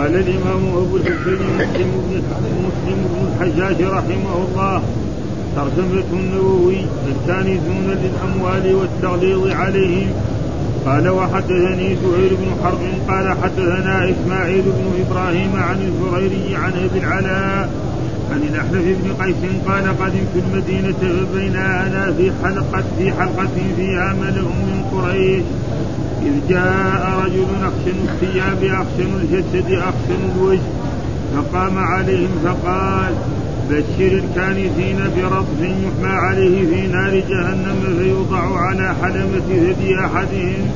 قال الإمام أبو الحسين مسلم بن مسلم بن الحجاج رحمه الله ترجمة النووي الكانزون للأموال والتغليظ عليهم قال وحدثني زهير بن حرب قال حدثنا إسماعيل بن إبراهيم عن الزريري عن أبي العلاء عن الأحنف بن قيس قال قدمت المدينة فبينا أنا في حلقة في حلقة فيها ملأ من قريش. إذ جاء رجل أخشن الثياب أخشن الجسد أخشن الوجه فقام عليهم فقال بشر الكانثين برطف يحمى عليه في نار جهنم فيوضع على حلمة ثدي أحدهم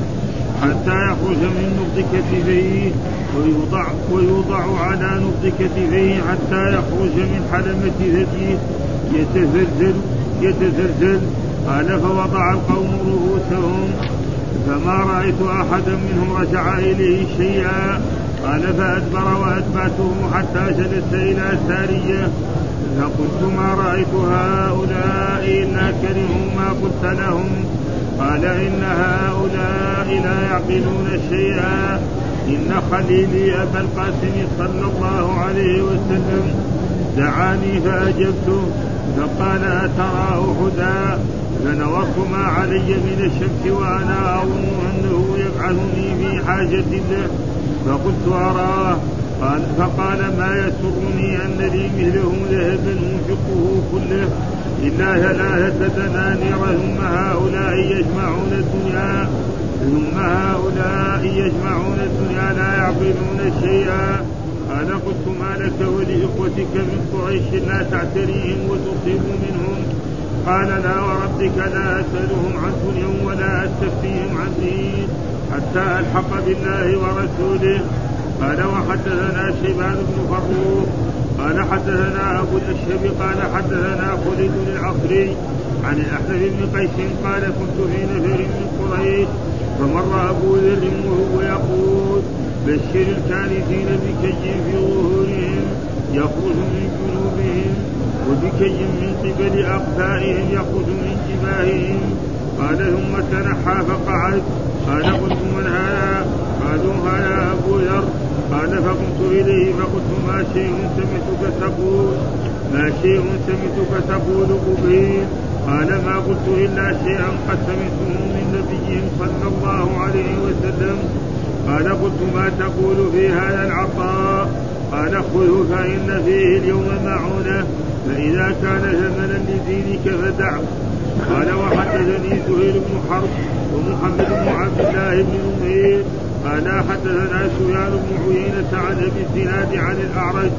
حتى يخرج من نبض كتفيه ويوضع, ويوضع على نبض كتفيه حتى يخرج من حلمة ثديه يتزلزل يتزلزل. قال فوضع القوم رؤوسهم فما رأيت أحدا منهم رجع إليه شيئا. قال فأدبر وأتبعته حتى جلس إلى سارية. فقلت ما رأيت هؤلاء إلا كرهوا ما قلت لهم. قال إن هؤلاء لا يعقلون شيئا. إن خليلي أبا القاسم صلى الله عليه وسلم دعاني فأجبته. فقال أتراه هدى؟ فنظرت ما علي من الشمس وأنا أظن أنه يبعثني في حاجة له فقلت أراه. قال فقال ما يسرني أن لي مثله ذهبا أنفقه كله إلا ثلاثة دنانير ثم هؤلاء يجمعون الدنيا ثم هؤلاء يجمعون الدنيا لا يعقلون شيئا. قال قلت ما لك ولإخوتك من قريش لا تعتريهم وتصيب منهم؟ قال لا وربك لا أسألهم عن دنيا ولا أستفتيهم عن دين حتى ألحق بالله ورسوله. قال وحدثنا شيبان بن فروخ قال حدثنا أبو الأشهب قال حدثنا خالد العصري عن الأحنف بن قيس قال كنت في نفر من قريش فمر أبو ذر وهو يقول بشر الكانثين بكي في ظهورهم يخرج من جنوبهم وبكي من قبل اقفائهم يخرج من جباههم. قال ثم تنحى فقعد. قال قلت من هذا؟ قالوا هذا أبو ذر. قال فقمت إليه فقلت ما شيء سمعتك تقول؟ ما شيء سمعتك تقول قبيل قال ما قلت إلا شيئا قد سمعته من نبي صلى الله عليه وسلم. قال قلت ما تقول في هذا العطاء؟ قال خذه فإن فيه اليوم معونة. فإذا كان ثمنا لدينك فدعه قال وحدثني زهير بن حرب ومحمد بن عبد الله بن نمير قال حدثنا سفيان بن عيينة عن أبي الزناد عن الأعرج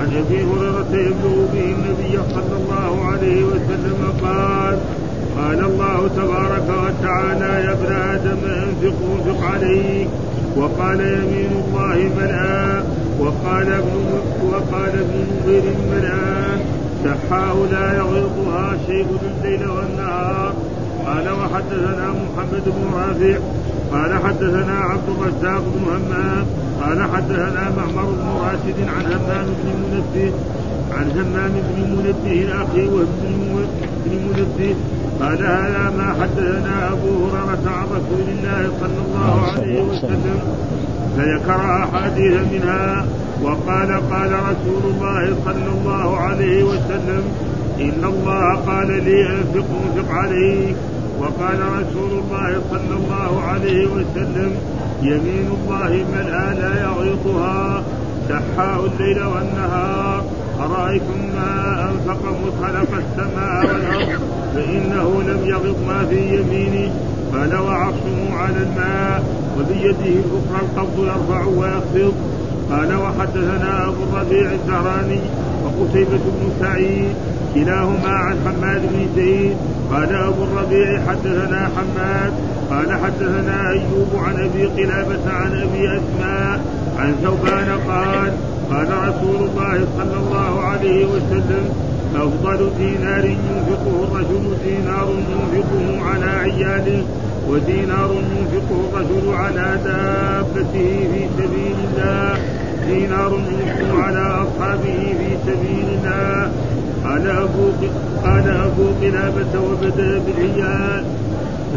عن أبي هريرة يبلغ به النبي صلى الله عليه وسلم قال قال الله تبارك وتعالى يا ابن آدم أنفق أنفق عليك. وقال يمين الله ملآ وقال ابن وقال ابن نظير ملآ سحاه لا يغيضها شيء الليل والنهار. قال وحدثنا محمد بن رافع. قال حدثنا عبد الرزاق بن همام. قال حدثنا معمر بن راشد عن همام بن منبه. عن همام بن منبه الاخي وابن بن منبه. قال هذا ما حدثنا أبو هريرة عن رسول الله صلى الله عليه وسلم. فذكر أحاديث منها. وقال قال رسول الله صلى الله عليه وسلم إن الله قال لي أنفق انفق عليك وقال رسول الله صلى الله عليه وسلم يمين الله ملأى لا يغيطها سحاء الليل والنهار. أرأيتم ما أنفق مذ خلق السماء والأرض؟ فإنه لم يغط ما في يمينه قال وعرشه على الماء وبيده الأخرى القبض يرفع ويخفض قال وحدثنا أبو الربيع الزهراني وقتيبة بن سعيد كلاهما عن حماد بن زيد قال أبو الربيع حدثنا حماد قال حدثنا أيوب عن أبي قلابة عن أبي أسماء عن ثوبان قال قال رسول الله صلى الله عليه وسلم أفضل دينار ينفقه الرجل دينار ينفقه على عياله ودينار ينفقه الرجل على دابته في سبيل دينار ينفقه على أصحابه في سبيل الله قال أبو قال أبو قلابة وبدأ بالعيال.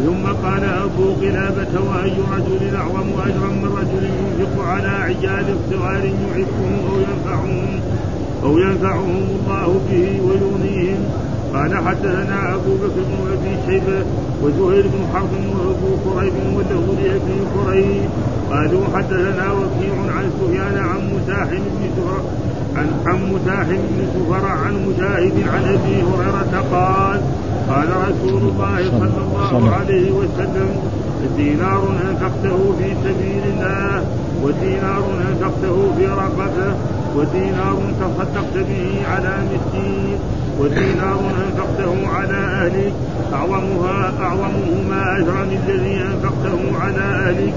ثم قال أبو قلابة وأي رجل أعظم أجرا من رجل ينفق على عجال صغار يعفهم أو ينفعهم أو ينفعهم الله به ويغنيهم؟ قال حدثنا أبو بكر بن أبي شيبة وزهير بن حرب وأبو كريب واللفظ لأبي كريب قالوا حدثنا وكيع عن سفيان عن مساحم بن سفر عن عن مساحم بن سفر عن مجاهد عن أبي هريرة قال قال رسول الله صلى الله عليه وسلم دينار أنفقته في سبيل الله ودينار أنفقته في رقبه ودينار تصدقت به على مسكين ودينار أنفقته على اهلك اعظمها أعظمهما أجرا من الذي أنفقته على اهلك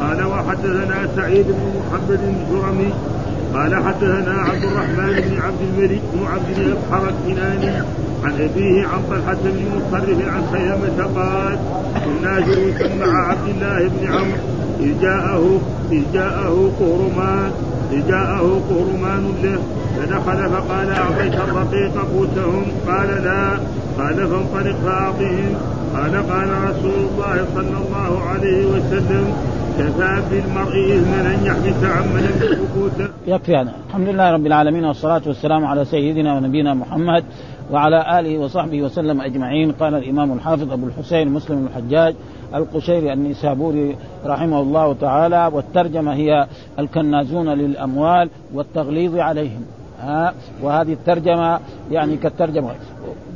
قال وحدثنا سعيد بن محمد الجرمي. قال حدثنا عبد الرحمن بن عبد الملك بن عبد الأبحر الكناني عن أبيه عن طلحة بن مصرف عن خيامة قال كنا جلوسا مع عبد الله بن عمرو. إذ جاءه إذ جاءه قهرمان. إذ جاءه قهرمان له فدخل فقال أعطيت الرقيق قوتهم قال لا. قال فانطلق فأعطهم. قال قال رسول الله صلى الله عليه وسلم كفى بالمرء إثما أن يحدث قوته. يكفي هذا، الحمد لله رب العالمين والصلاة والسلام على سيدنا ونبينا محمد وعلى آله وصحبه وسلم أجمعين. قال الإمام الحافظ أبو الحسين مسلم الحجاج القشيري النيسابوري رحمه الله تعالى والترجمة هي الكنازون للأموال والتغليظ عليهم. ها؟ وهذه الترجمة يعني كالترجمة.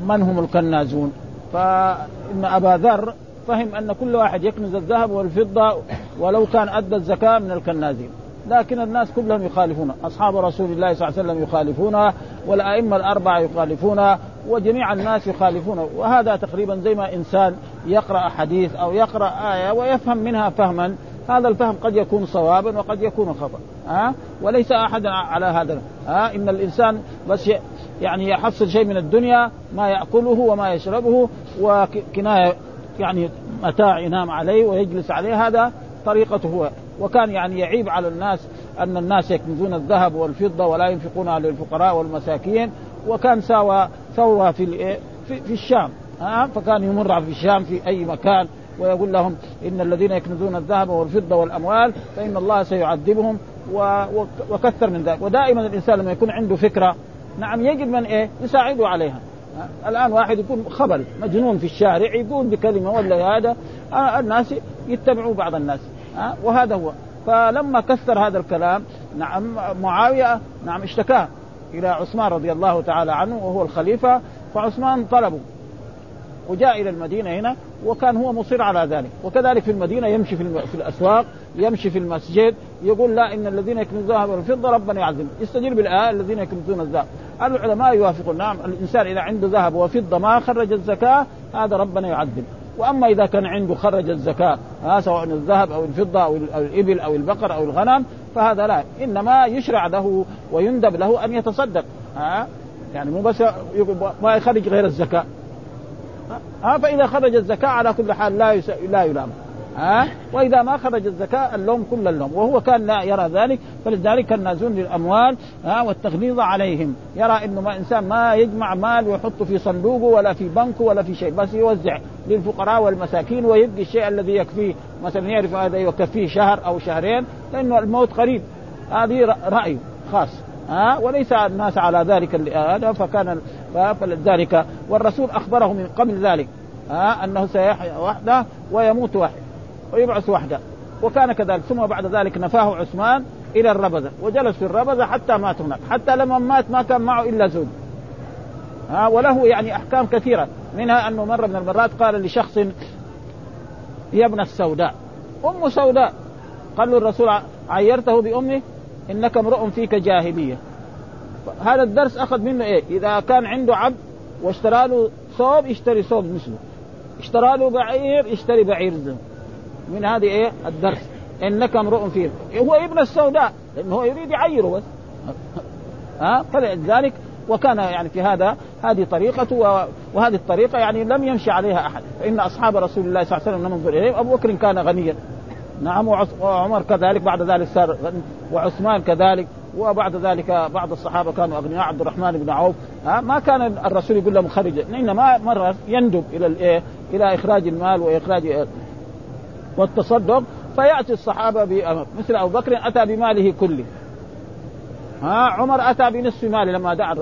من هم الكنازون؟ فإن أبا ذر فهم أن كل واحد يكنز الذهب والفضة ولو كان أدى الزكاة من الكنازين. لكن الناس كلهم يخالفون. أصحاب رسول الله صلى الله عليه وسلم يخالفونه والأئمة الأربعة يخالفونه وجميع الناس يخالفونه وهذا تقريبا زي ما إنسان يقرأ حديث أو يقرأ آية ويفهم منها فهما. هذا الفهم قد يكون صوابا وقد يكون خطأ. ها؟ أه؟ وليس أحد على هذا. ها؟ أه؟ إن الإنسان بس يعني يحصل شيء من الدنيا ما يأكله وما يشربه وكنايه يعني متاع ينام عليه ويجلس عليه هذا طريقته هو. وكان يعني يعيب على الناس أن الناس يكنزون الذهب والفضة ولا ينفقونها للفقراء والمساكين. وكان سوى سوى في في, في الشام ها؟ فكان يمر في الشام في أي مكان ويقول لهم إن الذين يكنزون الذهب والفضة والأموال فإن الله سيعذبهم وكثر من ذلك. ودائما الإنسان لما يكون عنده فكرة نعم يجد من إيه؟ يساعده عليها. الآن واحد يكون خبل مجنون في الشارع يقول بكلمة ولا هذا الناس يتبعوا بعض الناس وهذا هو. فلما كثر هذا الكلام نعم معاوية نعم اشتكاه إلى عثمان رضي الله تعالى عنه وهو الخليفة فعثمان طلبه وجاء إلى المدينة هنا وكان هو مصر على ذلك. وكذلك في المدينة يمشي في, في الأسواق يمشي في المسجد يقول لا إن الذين يكنزون الذهب والفضه ربنا يعذب. يستجيب بالآية الذين يكنزون الذهب. العلماء يوافقون؟ نعم الإنسان إذا عنده ذهب وفضة ما خرج الزكاة هذا ربنا يعذب. وأما إذا كان عنده خرج الزكاة ها سواء الذهب أو الفضة أو الإبل أو البقر أو الغنم فهذا لا. إنما يشرع له ويندب له أن يتصدق. ها يعني مو بس ما يخرج غير الزكاة. ها فإذا خرج الزكاة على كل حال لا. لا يلام. ها؟ وإذا ما خرج الزكاة اللوم كل اللوم وهو كان لا يرى ذلك فلذلك النازون للأموال ها والتغليظ عليهم. يرى إنه ما إنسان ما يجمع مال ويحطه في صندوقه ولا في بنكه ولا في شيء بس يوزع للفقراء والمساكين ويبقي الشيء الذي يكفيه. مثلا يعرف هذا يكفيه شهر أو شهرين لأنه الموت قريب. هذه رأي خاص ها وليس الناس على ذلك هذا فكان فلذلك والرسول أخبره من قبل ذلك ها أنه سيحيا وحده ويموت وحده. ويبعث وحده. وكان كذلك. ثم بعد ذلك نفاه عثمان إلى الربذة. وجلس في الربذة حتى مات هناك. حتى لما مات ما كان معه إلا زوج. ها وله يعني أحكام كثيرة. منها انه مره من المرات قال لشخص يا ابن السوداء. أم سوداء. قال له الرسول عيرته بأمه إنك امرؤ فيك جاهلية. هذا الدرس أخذ منه إيه؟ إذا كان عنده عبد واشترى له ثوب يشتري ثوب مثله. اشترى له بعير يشتري بعير زي. من هذه إيه؟ الدرس إنك امرؤ فيه هو ابن السوداء. لأنه هو يريد يعيره بس. ها؟ فلذلك وكان يعني في هذا هذه طريقته وهذه الطريقة يعني لم يمشي عليها أحد. فإن أصحاب رسول الله صلى الله عليه وسلم ننظر إليهم. أبو بكر كان غنيا. نعم وعمر كذلك بعد ذلك صار وعثمان كذلك. وبعد ذلك بعض الصحابة كانوا أغنياء. عبد الرحمن بن عوف. ها؟ ما كان الرسول يقول لهم خرج. إنما مرة يندب إلى الايه إلى إخراج المال وإخراج والتصدق فيأتي الصحابة مثل أبو بكر أتى بماله كله. ها عمر أتى بنصف ماله لما دعا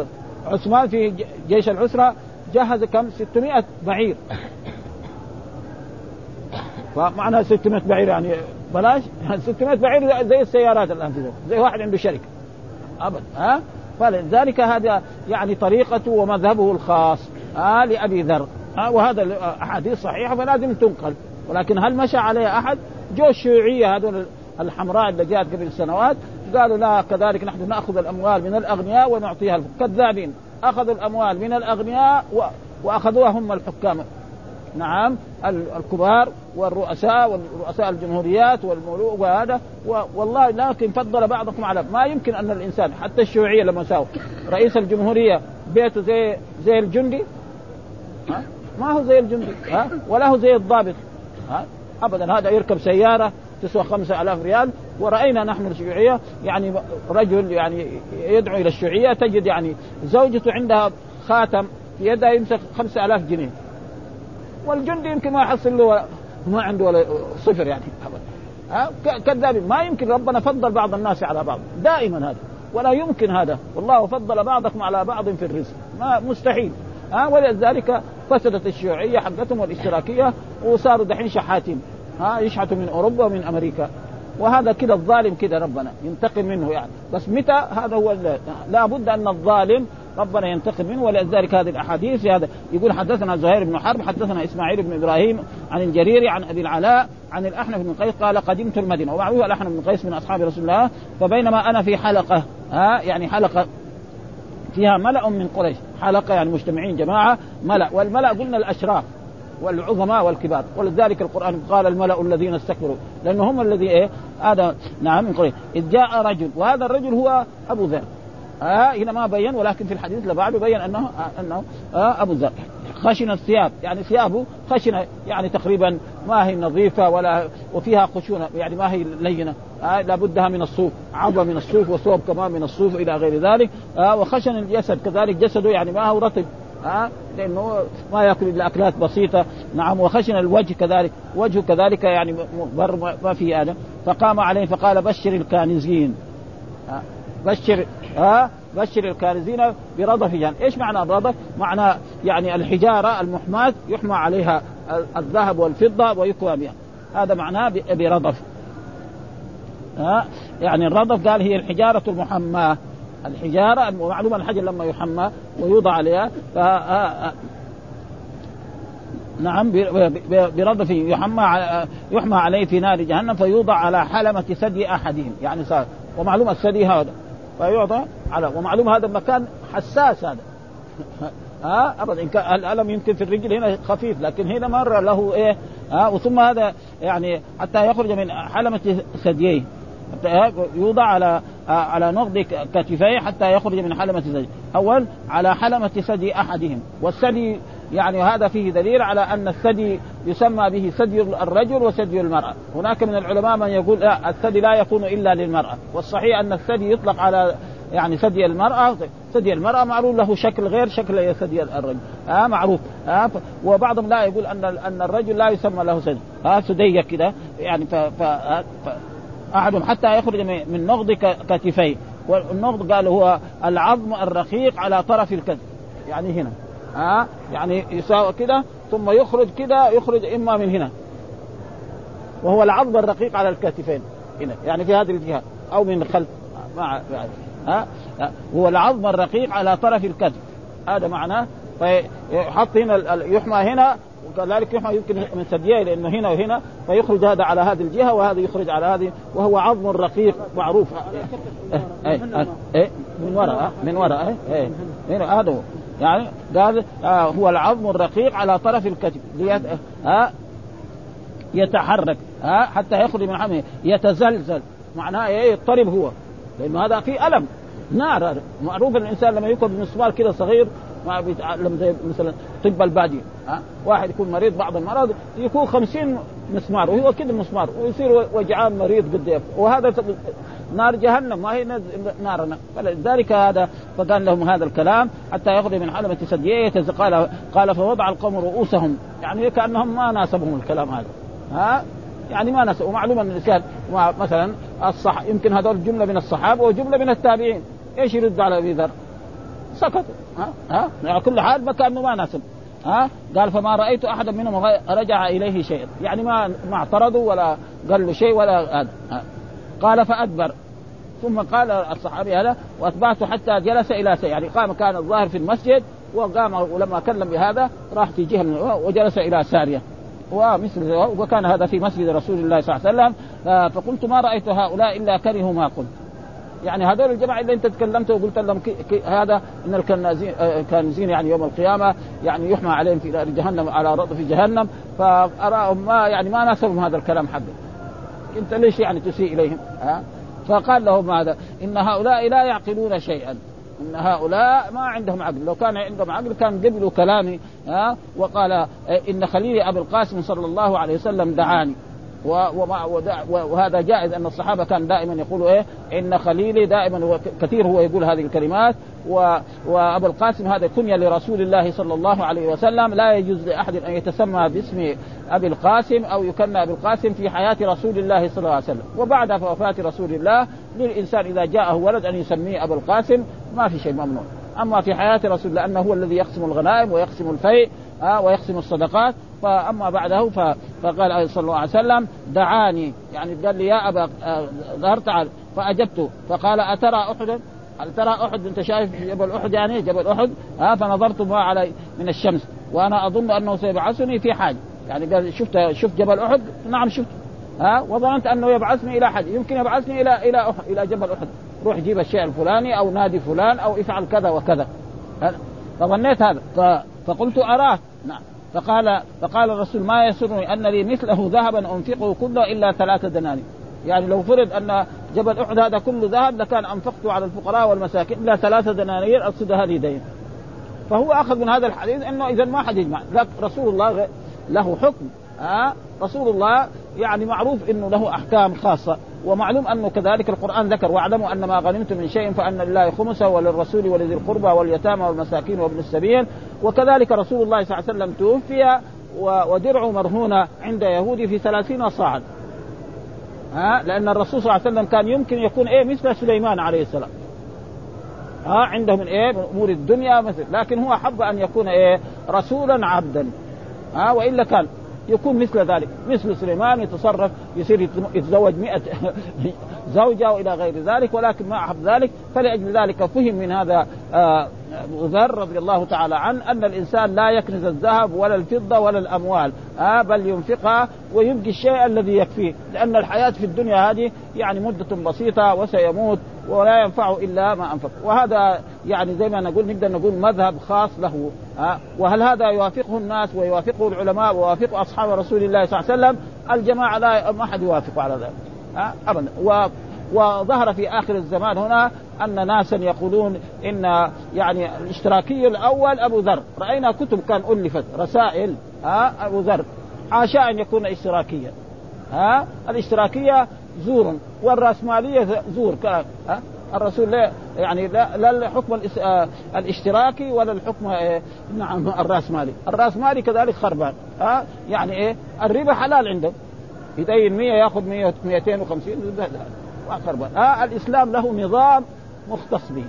عثمان في جيش العسرة جهز كم؟ 600 بعير. فمعنى 600 بعير يعني بلاش؟ 600 بعير زي السيارات الآن زي واحد عنده شركة. ابدا ها؟ فلذلك هذا يعني طريقته ومذهبه الخاص. ها لأبي ذر. ها وهذا احاديث صحيحة فلازم تنقل. ولكن هل مشى عليها أحد؟ جو الشيوعية هذول الحمراء اللي جاءت قبل سنوات قالوا لا كذلك نحن نأخذ الأموال من الأغنياء ونعطيها كذابين. أخذوا الأموال من الأغنياء و... وأخذوها هم الحكام. نعم الكبار والرؤساء والرؤساء الجمهوريات والملوك وهذا. والله لكن فضل بعضكم على ما يمكن أن الإنسان حتى الشيوعية لما ساووا. رئيس الجمهورية بيته زي زي الجندي؟ ها؟ ما هو زي الجندي ها؟ ولا هو زي الضابط. ابدا هذا يركب سيارة تسوى خمسة ألاف ريال ورأينا نحن الشيوعية يعني رجل يعني يدعو إلى الشيوعية تجد يعني زوجته عندها خاتم في يدها يمسك خمسة ألاف جنيه. والجندي يمكن ما يحصل له ما عنده ولا صفر يعني كذابين ما يمكن ربنا فضل بعض الناس على بعض. دائما هذا. ولا يمكن هذا. والله فضل بعضكم على بعض في الرزق. ما مستحيل. ها ولذلك فسدت الشيوعية حقتهم والاشتراكية وصاروا دحين شحاتين. ها يشحتوا من أوروبا ومن أمريكا. وهذا كده الظالم كده ربنا ينتقم منه يعني. بس متى هذا هو لا بد أن الظالم ربنا ينتقم منه ولذلك هذه الأحاديث هذا يقول حدثنا زهير بن حرب حدثنا إسماعيل بن إبراهيم عن الجريري عن أبي العلاء عن الأحنف بن قيس قال قدمت المدينة. ومعروف الأحنف بن قيس من أصحاب رسول الله فبينما أنا في حلقة ها يعني حلقة فيها ملأ من قريش. حلقة يعني مجتمعين جماعة ملأ. والملأ قلنا الأشراف والعظماء والكبار. ولذلك القرآن قال الملأ الذين استكبروا. لأنه هم الذي إيه؟ هذا نعم من قريش. إذ جاء رجل وهذا الرجل هو أبو ذر. آه هنا ما بين ولكن في الحديث بعده بين أنه آه أنه آه أبو ذر. خشن الثياب. يعني ثيابه خشنة يعني تقريبا ما هي نظيفة ولا وفيها خشونة يعني ما هي لينه آه لابدها من الصوف عظم من الصوف وثوب كمان من الصوف إلى غير ذلك. آه وخشن الجسد كذلك جسده يعني ما هو رطب. آه لأنه ما يأكل إلا أكلات بسيطة. نعم وخشن الوجه كذلك وجهه كذلك يعني ما في هذا فقام عليه فقال بشر الكانزين. آه بشر ها بشر الكارزين برضف جهنم، إيش معنى الرضف؟ معنى يعني الحجارة المحماة يحمى عليها الذهب والفضة ويكوى بها، هذا معناه برضف. ها؟ يعني الرضف قال هي الحجارة المحماة. الحجارة معلومه الحجر لما يحمى ويوضع عليها. ف نعم برضف يحمى يحمى عليه في نار جهنم فيوضع على حلمة ثدي أحدهم. يعني صار ومعلوم الثدي هذا. فيعطى على ومعلوم هذا المكان حساس هذا. ها ابدا. إن كان الألم يمكن في الرجل هنا خفيف لكن هنا مره له إيه ها وثم هذا يعني حتى يخرج من حلمة ثدييه. يوضع على على نقض كتفيه حتى يخرج من حلمة ثدي أول على حلمة ثدي أحدهم. والثدي يعني هذا فيه دليل على أن الثدي يسمى به ثدي الرجل وثدي المرأة. هناك من العلماء من يقول لا الثدي لا يكون إلا للمرأة. والصحيح أن الثدي يطلق على يعني ثدي المرأة. ثدي المرأة معروف له شكل غير شكل ثدي الرجل. آه معروف. آه وبعضهم لا يقول أن أن الرجل لا يسمى له ثدي. آه ثدية كده. يعني ف, ف, ف أحدهم حتى يخرج من نغض كتفيه. والنغض قال هو العظم الرقيق على طرف الكتف. يعني هنا. ها؟ يعني يساوي كده ثم يخرج كده يخرج إما من هنا. وهو العظم الرقيق على الكتفين هنا يعني في هذه الجهة أو من الخلف مع ها؟ هو العظم الرقيق على طرف الكتف. هذا معناه فيحط هنا يحمى هنا وكذلك يحمى يمكن من ثدييه لأنه هنا وهنا فيخرج هذا على هذه الجهة وهذا يخرج على هذه وهو عظم رقيق معروف. إيه إيه إيه من وراء من وراء إيه إيه هذا يعني قال آه هو العظم الرقيق على طرف الكتف ليت آه يتحرك ها آه حتى يخرج من حمه يتزلزل. معناه إيه؟ يضطرب هو. لأنه هذا في ألم. نار. معروف الإنسان لما يكون بمسمار كده صغير ما بيتعلم زي مثلا طب البادية ها واحد يكون مريض بعض المرض يكون خمسين مسمار وهو كده مسمار ويصير وجعان مريض قد وهذا نار جهنم ما هي نارنا فلذلك هذا فقال لهم هذا الكلام حتى يخرج من حلمة ثدييه قال قال فوضع القوم رؤوسهم. يعني كأنهم ما ناسبهم الكلام هذا. ها؟ يعني ما نسوا ومعلوم أن الانسان مثلا الصح يمكن هذول جملة من الصحابة وجملة من التابعين. إيش يرد على أبي ذر؟ سكتوا ها؟ ها؟ على كل حال كانه ما ناسب. ها؟ قال فما رأيت أحدا منهم رجع إليه شيئا يعني ما ما اعترضوا ولا قال له شيء ولا هذا. قال فأدبر. ثم قال الصحابي هذا واتبعته حتى جلس إلى سي يعني قام كان الظاهر في المسجد وقام ولما كلم بهذا راح في جهة وجلس إلى سارية. ومثل وكان هذا في مسجد رسول الله صلى الله عليه وسلم. فقلت ما رأيت هؤلاء إلا كرهوا ما قلت. يعني هذول الجماعة اللي أنت تكلمت وقلت لهم كي كي هذا إن الكنازين آه، كانزين يعني يوم القيامة يعني يحمى عليهم في نار جهنم على رضف جهنم. فأراهم ما يعني ما ناسبهم هذا الكلام حقك انت ليش يعني تسيء إليهم؟ ها؟ فقال لهم هذا إن هؤلاء لا يعقلون شيئا. إن هؤلاء ما عندهم عقل. لو كان عندهم عقل كان قبلوا كلامي ها؟ وقال إن خليل ابي القاسم صلى الله عليه وسلم دعاني. وهذا جائز أن الصحابة كان دائما يقولوا إيه؟ إن خليلي دائما كثير هو يقول هذه الكلمات. و... وأبو القاسم هذا كنية لرسول الله صلى الله عليه وسلم. لا يجوز لأحد أن يتسمى باسم أبي القاسم أو يكنى أبي القاسم في حياة رسول الله صلى الله عليه وسلم. وبعد وفاة رسول الله للإنسان إذا جاءه ولد أن يسميه أبو القاسم ما في شيء ممنوع. أما في حياة رسول الله أنه هو الذي يقسم الغنائم ويقسم الفيء آه ويقسم الصدقات. فأما بعده فقال صلى الله عليه وسلم دعاني. يعني قال لي يا أبا ذر تعال فاجبته فقال أترى احدا هل ترى أحد؟ أنت شايف جبل أحد يعني؟ جبل أحد؟ ها فنظرت ما علي من الشمس. وأنا أظن أنه سيبعثني في حاجة يعني قال شفت شفت جبل أحد؟ نعم شفت. ها وظننت أنه يبعثني إلى حاجة يمكن يبعثني إلى إلى أحد إلى جبل أحد. روح جيب الشيء الفلاني أو نادي فلان أو افعل كذا وكذا. فظنيت هذا. فقلت أراه. نعم. فقال فقال الرسول ما يسرني أن لي مثله ذهبا أنفقه كله إلا ثلاثة دنانير. يعني لو فرض أن جبل أحد هذا كله ذهب لكان أنفقته على الفقراء والمساكين إلا ثلاثة دنانير أقصد هذه دين. فهو أخذ من هذا الحديث إنه اذا ما حد يجمع. رسول الله له حكم. ها? رسول الله يعني معروف إنه له أحكام خاصة. ومعلوم أنه كذلك القرآن ذكر واعلموا أن ما غنمتم من شيء فأن لله خمسه وللرسول ولذي القربى واليتامى والمساكين وابن السبيل. وكذلك رسول الله صلى الله عليه وسلم توفي ودرعه مرهونة عند يهودي في ثلاثين صاعا ها؟ لأن الرسول صلى الله عليه وسلم كان يمكن يكون إيه؟ مثل سليمان عليه السلام. ها؟ عنده من إيه؟ من أمور الدنيا مثل. لكن هو حب أن يكون إيه؟ رسولا عبدا. ها؟ وإلا كان يكون مثل ذلك. مثل سليمان يتصرف يصير يتزوج مئة زوجة وإلى غير ذلك ولكن ما أحب ذلك فلأجل ذلك فهم من هذا آه ذر رضي الله تعالى عنه أن الإنسان لا يكنز الذهب ولا الفضة ولا الأموال. آه بل ينفقها ويبقي الشيء الذي يكفيه. لأن الحياة في الدنيا هذه يعني مدة بسيطة وسيموت ولا ينفعه إلا ما أنفق. وهذا يعني زي ما نقول نقدر نقول مذهب خاص له. ها وهل هذا يوافقه الناس ويوافقه العلماء ويوافقه أصحاب رسول الله صلى الله عليه وسلم؟ الجماعة لا ما حد يوافق على ذلك. ها ابدا. وظهر في آخر الزمان هنا أن ناسا يقولون إن يعني الاشتراكي الأول أبو ذر. رأينا كتب كان ألفت رسائل ها أبو ذر. حاشا أن يكون اشتراكيا ها. الاشتراكية زور والرأسمالية زور ها. الرسول لا يعني لا, لا الحكم آه، الاشتراكي ولا الحكم آه، نعم الرأسمالي، الرأسمالي كذلك خربان ها. يعني إيه؟ الربا حلال عنده يدين 100 ياخذ 100 250 خربان ها الإسلام له نظام مختص به.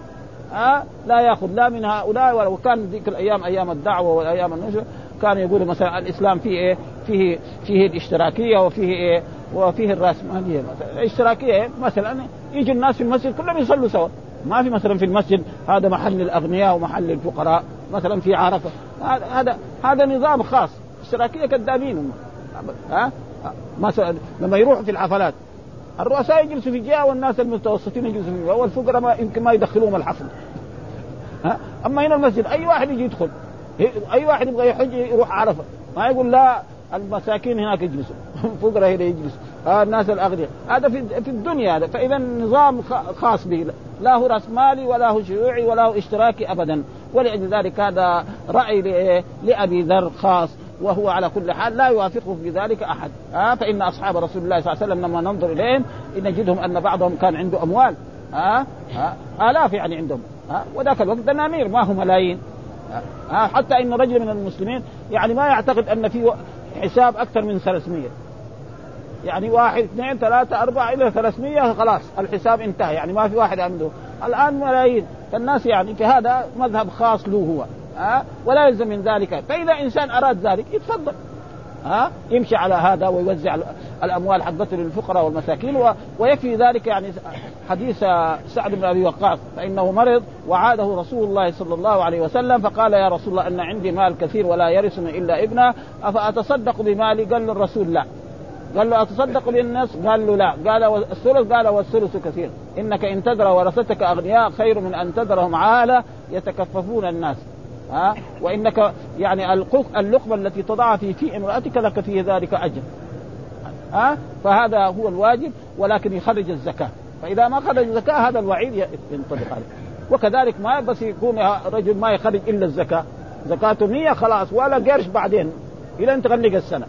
ها لا يأخذ لا من هؤلاء وكان ذيك الأيام أيام الدعوة وايام النشر كانوا يقولوا مثلا الإسلام فيه إيه؟ فيه فيه الاشتراكية وفيه إيه؟ وفيه الرأسمالية. مثلا الاشتراكيه مثلا يجي الناس في المسجد كلهم يصلوا سوا. ما في مثلا في المسجد هذا محل الأغنياء ومحل الفقراء مثلا في عرفة. هذا هذا نظام خاص. اشتراكية كذابين هم. ها مثلا لما يروحوا في الحفلات. الرؤساء يجلسوا في جهة والناس المتوسطين يجلسوا في جهة والفقراء ما يمكن ما يدخلوهم الحفل ها؟ أما هنا المسجد أي واحد يجي يدخل؟ أي واحد يبغى يحج يروح عرفة؟ ما يقول لا المساكين هناك يجلسوا. فقراء هنا يجلسوا. آه الناس الأغنياء. هذا في في الدنيا هذا. فإذا نظام خاص به. لا هو رأس مالي ولا هو شيوعي ولا هو اشتراكي ابدا. ولأجل ذلك هذا رأي لأبي ذر خاص. وهو على كل حال لا يوافقه في ذلك أحد. ها فإن أصحاب رسول الله صلى الله عليه وسلم لما ننظر إليهم نجدهم أن بعضهم كان عنده أموال. ها ها آلاف يعني عندهم. ها وذاك الوقت دنانير ما هو ملايين. ها حتى إن رجل من المسلمين يعني ما يعتقد أن في حساب أكثر من 300 يعني واحد اثنين ثلاثة أربعة إلى 300 خلاص الحساب انتهى. يعني ما في واحد عنده. الآن ملايين. فالناس يعني هذا مذهب خاص له هو. ها؟ ولا يلزم من ذلك. فإذا إنسان أراد ذلك يتفضل. ها؟ يمشي على هذا ويوزع الأموال حقته للفقراء والمساكين و... ويكفي ذلك يعني حديث سعد بن أبي وقاص. فإنه مرض وعاده رسول الله صلى الله عليه وسلم فقال يا رسول الله إن عندي مال كثير ولا يرثني إلا ابنه أفأتصدق بمالي؟ قال الرسول لا. قال له أتصدق للناس قال له لا. قال الثلث؟ قال والثلث كثير. إنك إن تذر ورثتك أغنياء خير من أن تذرهم عاله يتكففون الناس. ها؟ وإنك يعني اللقمة التي تضعها في في امراتك لك في ذلك أجر. ها؟ فهذا هو الواجب ولكن يخرج الزكاة. فإذا ما خرج الزكاة هذا الوعيد ينطبق عليه. وكذلك ما بس يكون رجل ما يخرج إلا الزكاة. زكاته مية خلاص ولا قرش بعدين. إلى أن تغلق السنة.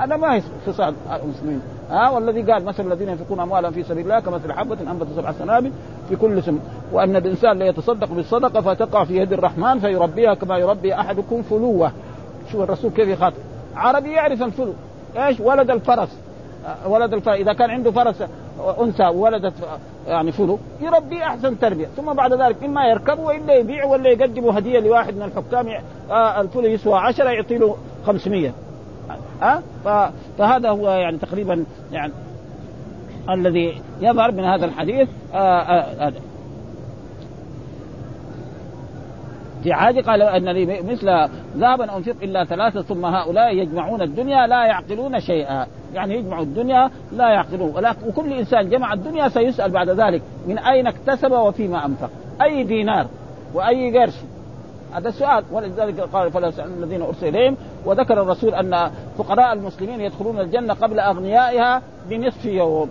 هذا ما هي خصال المسلمين. ها والذي قال مثل الذين ينفقون أموالهم في سبيل الله كمثل حبة انبت سبع سنابل في كل سنه وأن الإنسان لا يتصدق بالصدقة فتقع في يد الرحمن فيربيها كما يربي أحدكم فلوة. شوف الرسول كيف يخاطب؟ عربي يعرف الفلو. إيش؟ ولد الفرس. ولد الفرس إذا كان عنده فرس أنثى وولدت يعني فلو يربيه أحسن تربية. ثم بعد ذلك إما يركبه وإلا يبيع ولا يقدمه هدية لواحد من الحكام آه الفلو يسوى 10 يعطي له 500 ها؟ أه؟ فهذا هو يعني تقريبا يعني الذي يظهر من هذا الحديث آه آه في عادي قال أن لي مثل ذهبا أنفق إلا ثلاثة ثم هؤلاء يجمعون الدنيا لا يعقلون شيئا. يعني يجمعوا الدنيا لا يعقلون. وكل إنسان جمع الدنيا سيسأل بعد ذلك من أين اكتسب وفيما أنفق. أي دينار وأي قرش هذا السؤال ولذلك قال فلا الذين أرسل إليهم. وذكر الرسول أن فقراء المسلمين يدخلون الجنة قبل أغنيائها بنصف يوم.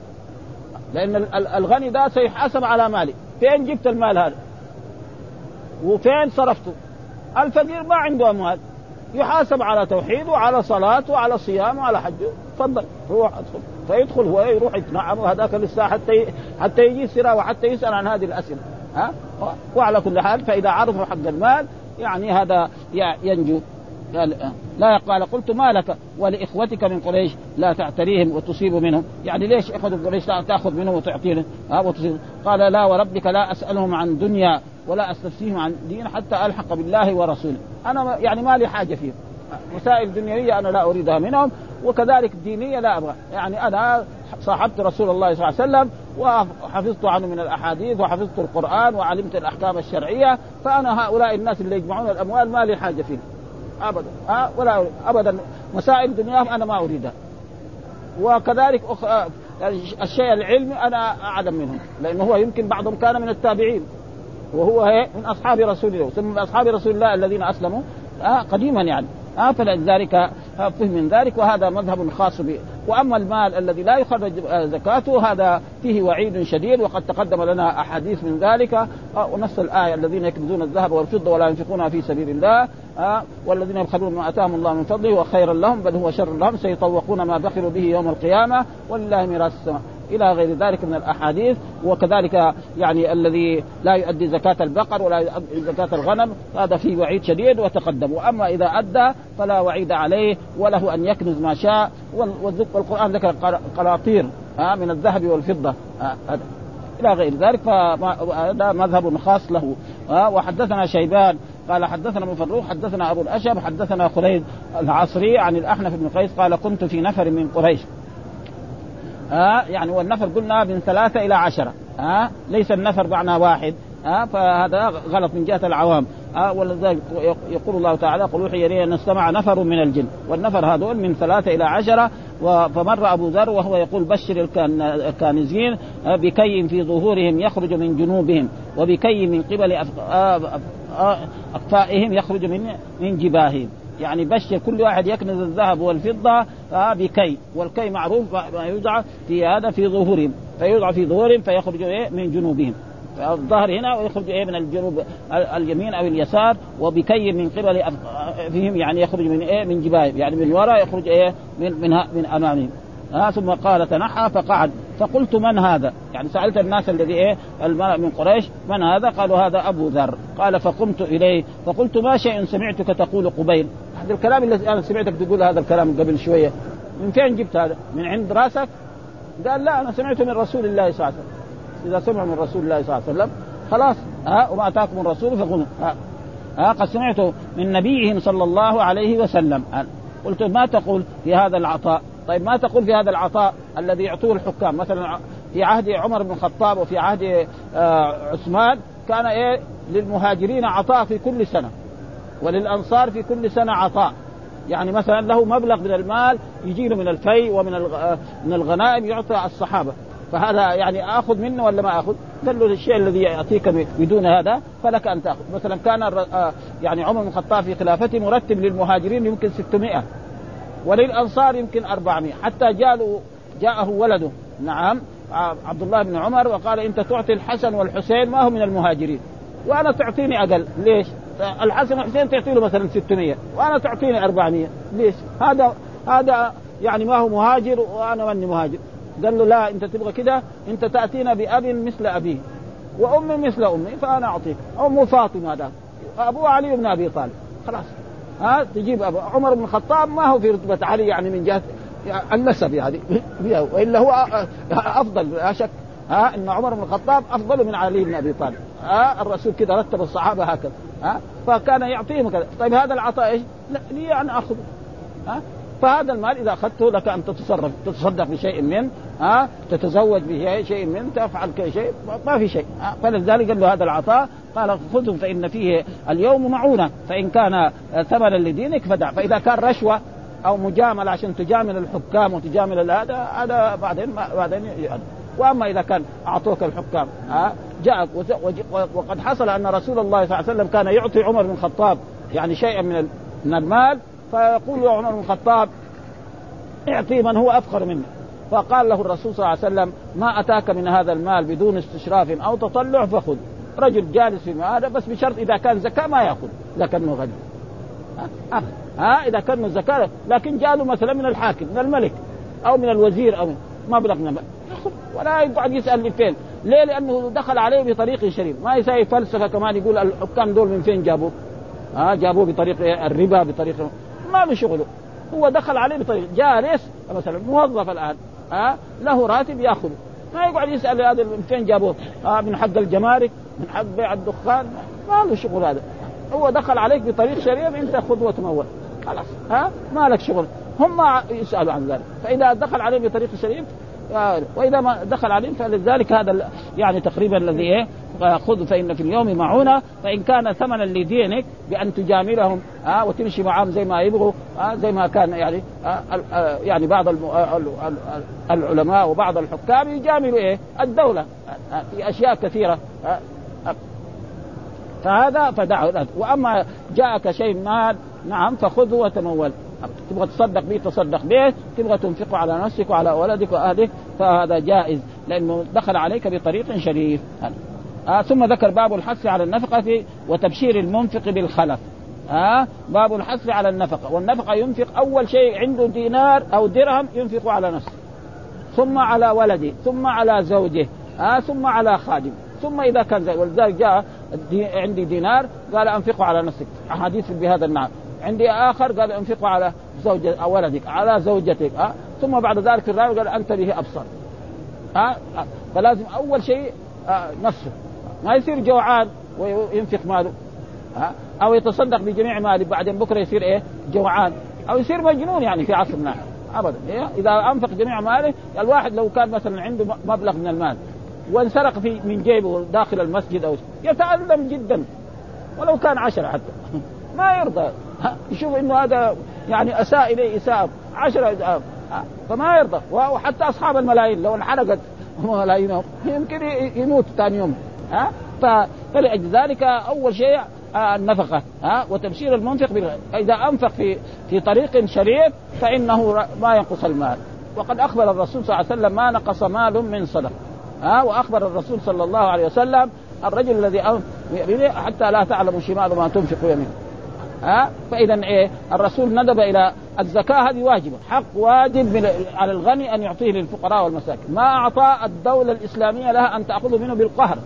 لأن الغني ده سيحاسب على ماله فين جبت المال هذا؟ وفين صرفته؟ الفقير ما عنده أموال. يحاسب على توحيد وعلى صلاة وعلى صيام وعلى حج تفضل روح ادخل. فيدخل هو يروح يتنعم وهذاك لسه حتى حتى يجي السراء وحتى يسأل عن هذه الأسئلة. ها؟ وعلى كل حال فإذا عرفوا حق المال يعني هذا ينجو. لا قال قلت ما لك؟ ولإخوتك من قريش لا تعتريهم وتصيب منهم. يعني ليش إخوة قريش تأخذ منهم وتعطيهم؟ وتصيب. قال لا وربك لا أسألهم عن دنيا ولا استفسيهم عن دين حتى ألحق بالله ورسوله. أنا يعني ما لي حاجة فيهم. مسائل دنيوية أنا لا أريدها منهم وكذلك دينية لا أبغى. يعني أنا صاحبت رسول الله صلى الله عليه وسلم وحفظت عنه من الأحاديث وحفظت القرآن وعلمت الأحكام الشرعية فأنا هؤلاء الناس اللي يجمعون الأموال ما لي حاجة فيهم. ابدا. ها ولا ابدا. مسائل دنياهم أنا ما أريدها. وكذلك أخ... يعني الشيء العلمي أنا أعلم منهم لأنه هو يمكن بعضهم كان من التابعين. وهو من أصحاب رسول الله. ثم من أصحاب رسول الله الذين أسلموا. آه قديما يعني. آه فلذلك فهم من ذلك وهذا مذهب خاص به. وأما المال الذي لا يخرج زكاته هذا فيه وعيد شديد وقد تقدم لنا أحاديث من ذلك. آه ونفس الآية الذين يكنزون الذهب والفضة ولا ينفقونها في سبيل الله آه والذين يبخلون ما أتاهم الله من فضله وخيرا لهم بل هو شر لهم سيطوقون ما بخلوا به يوم القيامة ولله ميراث السماء إلى غير ذلك من الأحاديث وكذلك يعني الذي لا يؤدي زكاة البقر ولا يؤدي زكاة الغنم هذا فيه وعيد شديد وتقدم. وأما إذا أدى فلا وعيد عليه وله أن يكنز ما شاء. والقرآن ذكر قراطير من الذهب والفضة إلى غير ذلك فهذا مذهب خاص له وحدثنا شيبان قال حدثنا أبو فروخ حدثنا أبو الاشهب حدثنا خليد العصري عن الأحنف بن قيس قال كنت في نفر من قريش. ها؟ يعني والنفر قلنا من ثلاثة إلى عشرة ها؟ ليس النفر معنى واحد ها؟ فهذا غلط من جهة العوام ها؟ ولذلك يقول الله تعالى قل أوحي إلي أن استمع نفر من الجن. والنفر هذول من ثلاثة إلى عشرة فمر أبو ذر وهو يقول بشر الكانزين بكي في ظهورهم يخرج من جنوبهم وبكي من قبل أقفائهم يخرج من من جباههم. يعني بشر كل واحد يكنز الذهب والفضة آه بكي. والكي معروف ما يوضع في هذا في ظهورهم. فيوضع في ظهورهم فيخرج إيه؟ من جنوبهم. الظهر هنا ويخرج إيه؟ من الجنوب اليمين أو اليسار وبكي من قبل فيهم يعني يخرج من إيه؟ من جباههم يعني من وراء يخرج إيه؟ من من من أمامهم. ها ثم قال تنحى فقعد. فقلت من هذا؟ يعني سألت الناس الذي إيه؟ الملأ من قريش من هذا؟ قالوا هذا أبو ذر. قال فقمت إليه. فقلت ما شيء سمعتك تقول قبيل؟ هذا الكلام الذي أنا سمعتك تقول هذا الكلام قبل شوية. من فين جبت هذا؟ من عند راسك؟ قال لا أنا سمعته من رسول الله صلى الله عليه وسلم. إذا سمع من رسول الله صلى الله عليه وسلم خلاص ها وما أتاكم الرسول ها, ها قد سمعته من نبيهم صلى الله عليه وسلم. قلت ما تقول في هذا العطاء؟ طيب ما تقول في هذا العطاء الذي يعطوه الحكام؟ مثلا في عهد عمر بن الخطاب وفي عهد آه، عثمان كان إيه للمهاجرين عطاء في كل سنة. وللأنصار في كل سنة عطاء. يعني مثلا له مبلغ من المال يجي له من الفي ومن آه، من الغنائم يعطى الصحابة. فهذا يعني آخذ منه ولا ما آخذ؟ قال له الشيء الذي يعطيك بدون هذا فلك أن تأخذ، مثلا كان آه، يعني عمر بن الخطاب في خلافته مرتب للمهاجرين يمكن 600 وللأنصار يمكن 400 حتى جاء جاءه ولده. نعم عبد الله بن عمر وقال انت تعطي الحسن والحسين ما هو من المهاجرين. وأنا تعطيني أقل. ليش؟ الحسن والحسين تعطي له مثلا 600 وأنا تعطيني 400 ليش؟ هذا هذا يعني ما هو مهاجر وأنا ماني مهاجر. قال له لا أنت تبغى كده أنت تأتينا بأب مثل أبيه وأم مثل أمي فأنا أعطيك. ام فاطمة هذا. ابوه علي بن أبي طالب. خلاص. ها تجيب أبو. عمر بن الخطاب ما هو في رتبة علي يعني من جهة النسب يعني والا هو أفضل لا شك. ها إن عمر بن الخطاب أفضل من علي بن أبي طالب. ها الرسول كذا رتب الصحابة هكذا ها فكان يعطيهم كذا. طيب هذا العطاء إيش؟ لا لي أن أخذه ها. فهذا المال إذا أخذته لك أن تتصرف تتصدق بشيء منه ها تتزوج بشيء منه تفعل شيء ما في شيء فلذلك قال له هذا العطاء قال خذه فإن فيه اليوم معونة فإن كان ثمنا لدينك فدع. فإذا كان رشوة أو مجاملة عشان تجامل الحكام وتجامل هذا هذا بعدين بعدين وأما إذا كان أعطوك الحكام ها؟ جاء وقد حصل أن رسول الله صلى الله عليه وسلم كان يعطي عمر بن الخطاب يعني شيئا من من المال فيقول له عمر بن الخطاب اعطي من هو افقر منه فقال له الرسول صلى الله عليه وسلم ما أتاك من هذا المال بدون استشراف أو تطلع فخذ رجل جالس في هذا بس بشرط إذا كان زكاة ما يأخذ لكنه غني. ها, إذا كان زكاه لكن جاء له مثلا من الحاكم من الملك أو من الوزير أو من مبلغ من ولا يقعد يسأل من فين. ليه؟ لأنه دخل عليه بطريق شريف. ما يساوي فلسفة كمان يقول الحكام دول من فين جابوه؟ ها جابوه بطريق الربا بطريق ما بشغله هو دخل عليه بطريق. جالس مثلا موظف الآن ها له راتب ياخذه ما يقعد يسأل هذا من فين جابوه؟ آه من حق الجمارك من حق بيع الدخان. ما له شغل هذا. هو دخل عليك بطريق شريف انت خذ وتمول. خلاص ها ما لك شغل. هم يسألوا عن ذلك. فإذا دخل عليه بطريق شريف وإذا ما دخل عليهم فلذلك هذا يعني تقريبا الذي إيه خذ فإن في اليوم معونة فإن كان ثمنا لدينك بأن تجاملهم آه وتمشي معهم زي ما يبغوا آه زي ما كان يعني آه آه يعني بعض العلماء وبعض الحكام يجاملوا إيه الدولة آه في أشياء كثيرة آه فهذا فدعه وأما جاءك شيء مال نعم فخذه وتمول. تبغى تصدق به تصدق به تبغى تنفقه على نفسك وعلى ولدك وأهلك فهذا جائز لأنه دخل عليك بطريق شريف. آه ثم ذكر باب الحث على النفقة في وتبشير المنفق بالخلف. آه باب الحث على النفقة. والنفقة ينفق أول شيء عنده دينار أو درهم ينفق على نفسه. ثم على ولده ثم على زوجه آه ثم على خادم ثم إذا كان ولذلك جاء عندي دينار قال أنفقه على نفسك. أحاديث بهذا المعنى. عندي آخر قال انفقه على زوجة أو ولدك على زوجتك ها ثم بعد ذلك في الراوي قال انت به أبصر. ها فلازم أول شيء نفسه. ما يصير جوعان وينفق ماله. ها أو يتصدق بجميع ماله بعدين بكرة يصير إيه؟ جوعان. أو يصير مجنون يعني في عصرنا ابدا. إيه؟ إذا أنفق جميع ماله الواحد لو كان مثلا عنده مبلغ من المال وانسرق في من جيبه داخل المسجد أو يتألم جدا. ولو كان عشرة حتى. ما يرضى. يشوف إنه هذا يعني أساء إليه اساءه عشرة فما يرضى. وحتى أصحاب الملايين لو انحرقت ملايينهم يمكن يموت ثاني يوم. ها؟ فلأجل ذلك أول شيء آه، النفقة. ها؟ وتبشير المنفق إذا أنفق في في طريق شريف فإنه ما ينقص المال. وقد أخبر الرسول صلى الله عليه وسلم ما نقص مال من صدقة. ها؟ وأخبر الرسول صلى الله عليه وسلم الرجل الذي حتى لا تعلم شمال ما تنفق يمينه. ها؟ فإذا إيه؟ الرسول ندب إلى الزكاة هذه واجبة. حق واجب من على الغني أن يعطيه للفقراء والمساكين. ما أعطى الدولة الإسلامية لها أن تاخذه منه بالقهر.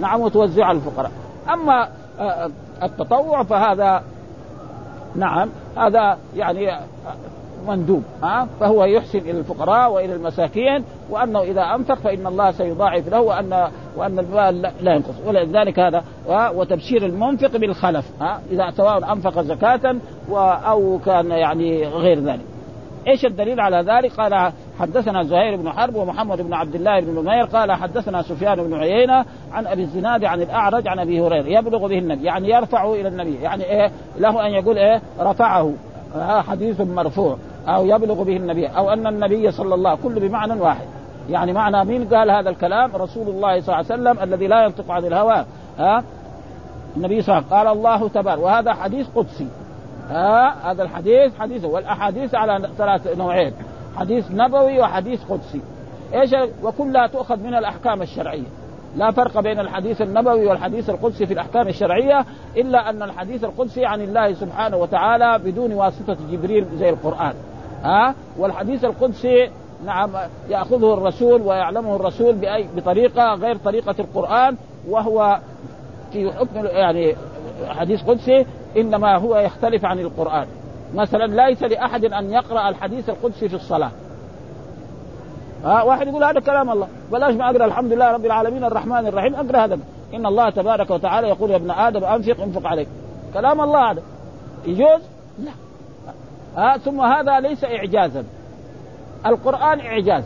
نعم وتوزعه على الفقراء. أما آه، التطوع فهذا نعم هذا يعني مندوب ها؟ فهو يحسن إلى الفقراء وإلى المساكين وأنه إذا أنفق فإن الله سيضاعف له وان وأن المال لا ينقص. ولذلك هذا وتبشير المنفق بالخلف ها؟ إذا سواء أنفق زكاة أو كان يعني غير ذلك. إيش الدليل على ذلك؟ قال حدثنا زهير بن حرب ومحمد بن عبد الله بن نمير قال حدثنا سفيان بن عيينة عن أبي الزناد عن الأعرج عن أبي هريرة يبلغ به النبي يعني يرفعه إلى النبي يعني إيه؟ له أن يقول إيه؟ رفعه حديث مرفوع. أو يبلغ به النبي أو أن النبي صلى الله كل بمعنى واحد. يعني معنى مين قال هذا الكلام؟ رسول الله صلى الله عليه وسلم الذي لا ينطق عن الهوى. ها؟ النبي صلى الله عليه وسلم قال الله تبارك وهذا حديث قدسي. ها؟ هذا الحديث حديث والاحاديث على ثلاث نوعين حديث نبوي وحديث قدسي. إيش؟ وكلها تؤخذ من الأحكام الشرعية. لا فرق بين الحديث النبوي والحديث القدسي في الأحكام الشرعية إلا أن الحديث القدسي عن الله سبحانه وتعالى بدون واسطة جبريل زي القرآن. ها؟ والحديث القدسي نعم يأخذه الرسول ويعلمه الرسول باي بطريقة غير طريقة القرآن وهو في حكم يعني حديث قدسي إنما هو يختلف عن القرآن. مثلا ليس لأحد أن يقرأ الحديث القدسي في الصلاة. ها؟ واحد يقول هذا كلام الله. بلاش ما أقرأ الحمد لله رب العالمين الرحمن الرحيم أقرأ هذا. إن الله تبارك وتعالى يقول يا ابن آدم أنفق انفق عليك. كلام الله هذا. يجوز؟ لا. ها ثم هذا ليس اعجازا. القرآن إعجاز.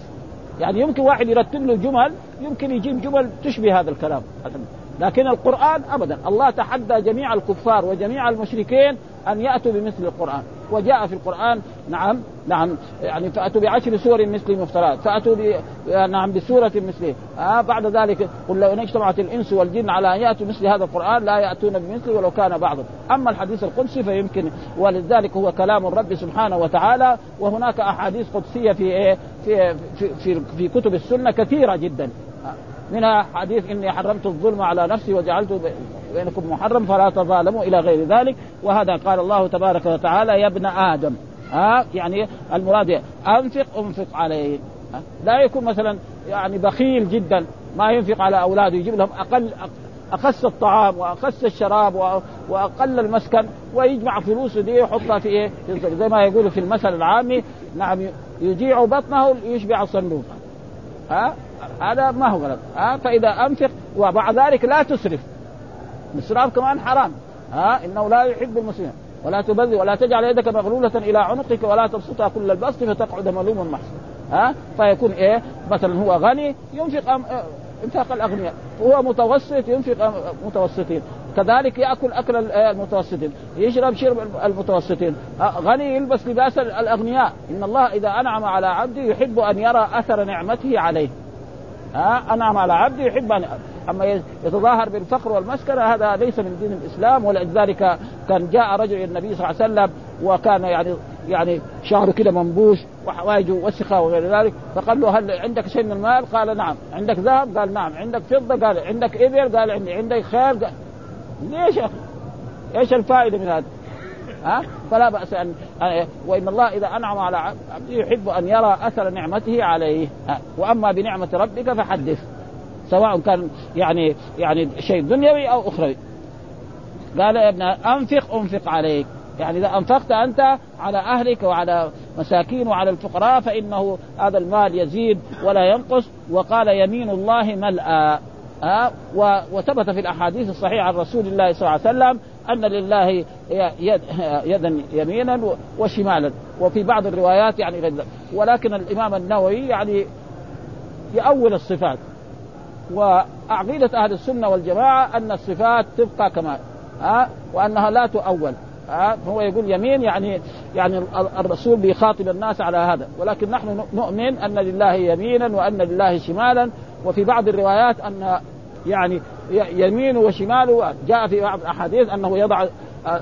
يعني يمكن واحد يرتب له جمل يمكن يجيب جمل تشبه هذا الكلام. لكن القرآن ابدا. الله تحدى جميع الكفار وجميع المشركين أن يأتوا بمثل القرآن. وجاء في القرآن نعم نعم يعني فأتوا بعشر سور مثل مفترات فأتوا ب نعم بسورة مثله آه بعد ذلك قل لو اجتمعت الإنس والجن على أن يأتوا مثل هذا القرآن لا يأتون بمثله ولو كان بعضهم. أما الحديث القدسي فيمكن ولذلك هو كلام الرب سبحانه وتعالى وهناك أحاديث قدسية في إيه في في في, في كتب السنة كثيرة جدا. منها حديث إني حرمت الظلم على نفسي وجعلته بينكم محرم فلا تظالموا إلى غير ذلك. وهذا قال الله تبارك وتعالى يا ابن آدم. ها؟ يعني المراد أنفق أنفق عليه. لا يكون مثلا يعني بخيل جدا ما ينفق على اولاده يجيب لهم أقل أخس الطعام وأخس الشراب وأقل المسكن ويجمع فلوسه دي يحطها في إيه؟ زي ما يقولوا في المثل العامي نعم يجيع بطنه يشبع الصندوق ها؟ هذا ما هو غلط. ها فإذا أنفق وبعد ذلك لا تسرف. الاسراف كمان حرام. ها إنه لا يحب المسلمين. ولا تبذل ولا تجعل يدك مغلولة إلى عنقك ولا تبسطها كل البسط فتقعد ملوما محسوسا ها فيكون إيه؟ مثلا هو غني ينفق أم إنفاق الأغنياء. وهو متوسط ينفق متوسطين. كذلك يأكل أكل المتوسطين. يشرب شرب المتوسطين. غني يلبس لباس الأغنياء. إن الله إذا أنعم على عبده يحب أن يرى أثر نعمته عليه. ها انعم على عبده يحب ان أما يتظاهر بالفقر والمسكنه هذا ليس من دين الإسلام ولذلك كان جاء رجل إلى النبي صلى الله عليه وسلم وكان يعني يعني شعره كده منبوش وحوايجه وسخة وغير ذلك فقال له هل عندك شيء من المال؟ قال نعم، عندك ذهب؟ قال نعم، عندك فضة؟ قال عندك إبل؟ قال عندي، عندك خيل؟ قال ليش يا أخي؟ إيش الفائدة من هذا؟ ها؟ فلا بأس ان وإن الله إذا أنعم على عبده يحب أن يرى أثر نعمته عليه. وأما بنعمة ربك فحدث. سواء كان يعني يعني شيء دنيوي أو أخروي. قال يا ابن أنفق أنفق عليك. يعني إذا أنفقت أنت على أهلك وعلى مساكين وعلى الفقراء فإنه هذا المال يزيد ولا ينقص. وقال يمين الله ملأى. أه وثبت في الأحاديث الصحيحة عن رسول الله صلى الله عليه وسلم أن لله يد يدا يمينا وشمالا وفي بعض الروايات يعني غير ولكن الإمام النووي يعني يأول الصفات. وعقيدة أهل السنة والجماعة أن الصفات تبقى كما ها وأنها لا تؤول ها هو يقول يمين يعني يعني الرسول بيخاطب الناس على هذا. ولكن نحن نؤمن أن لله يمينا وأن لله شمالا وفي بعض الروايات أن يعني يمين وشمال جاء في بعض الأحاديث أنه يضع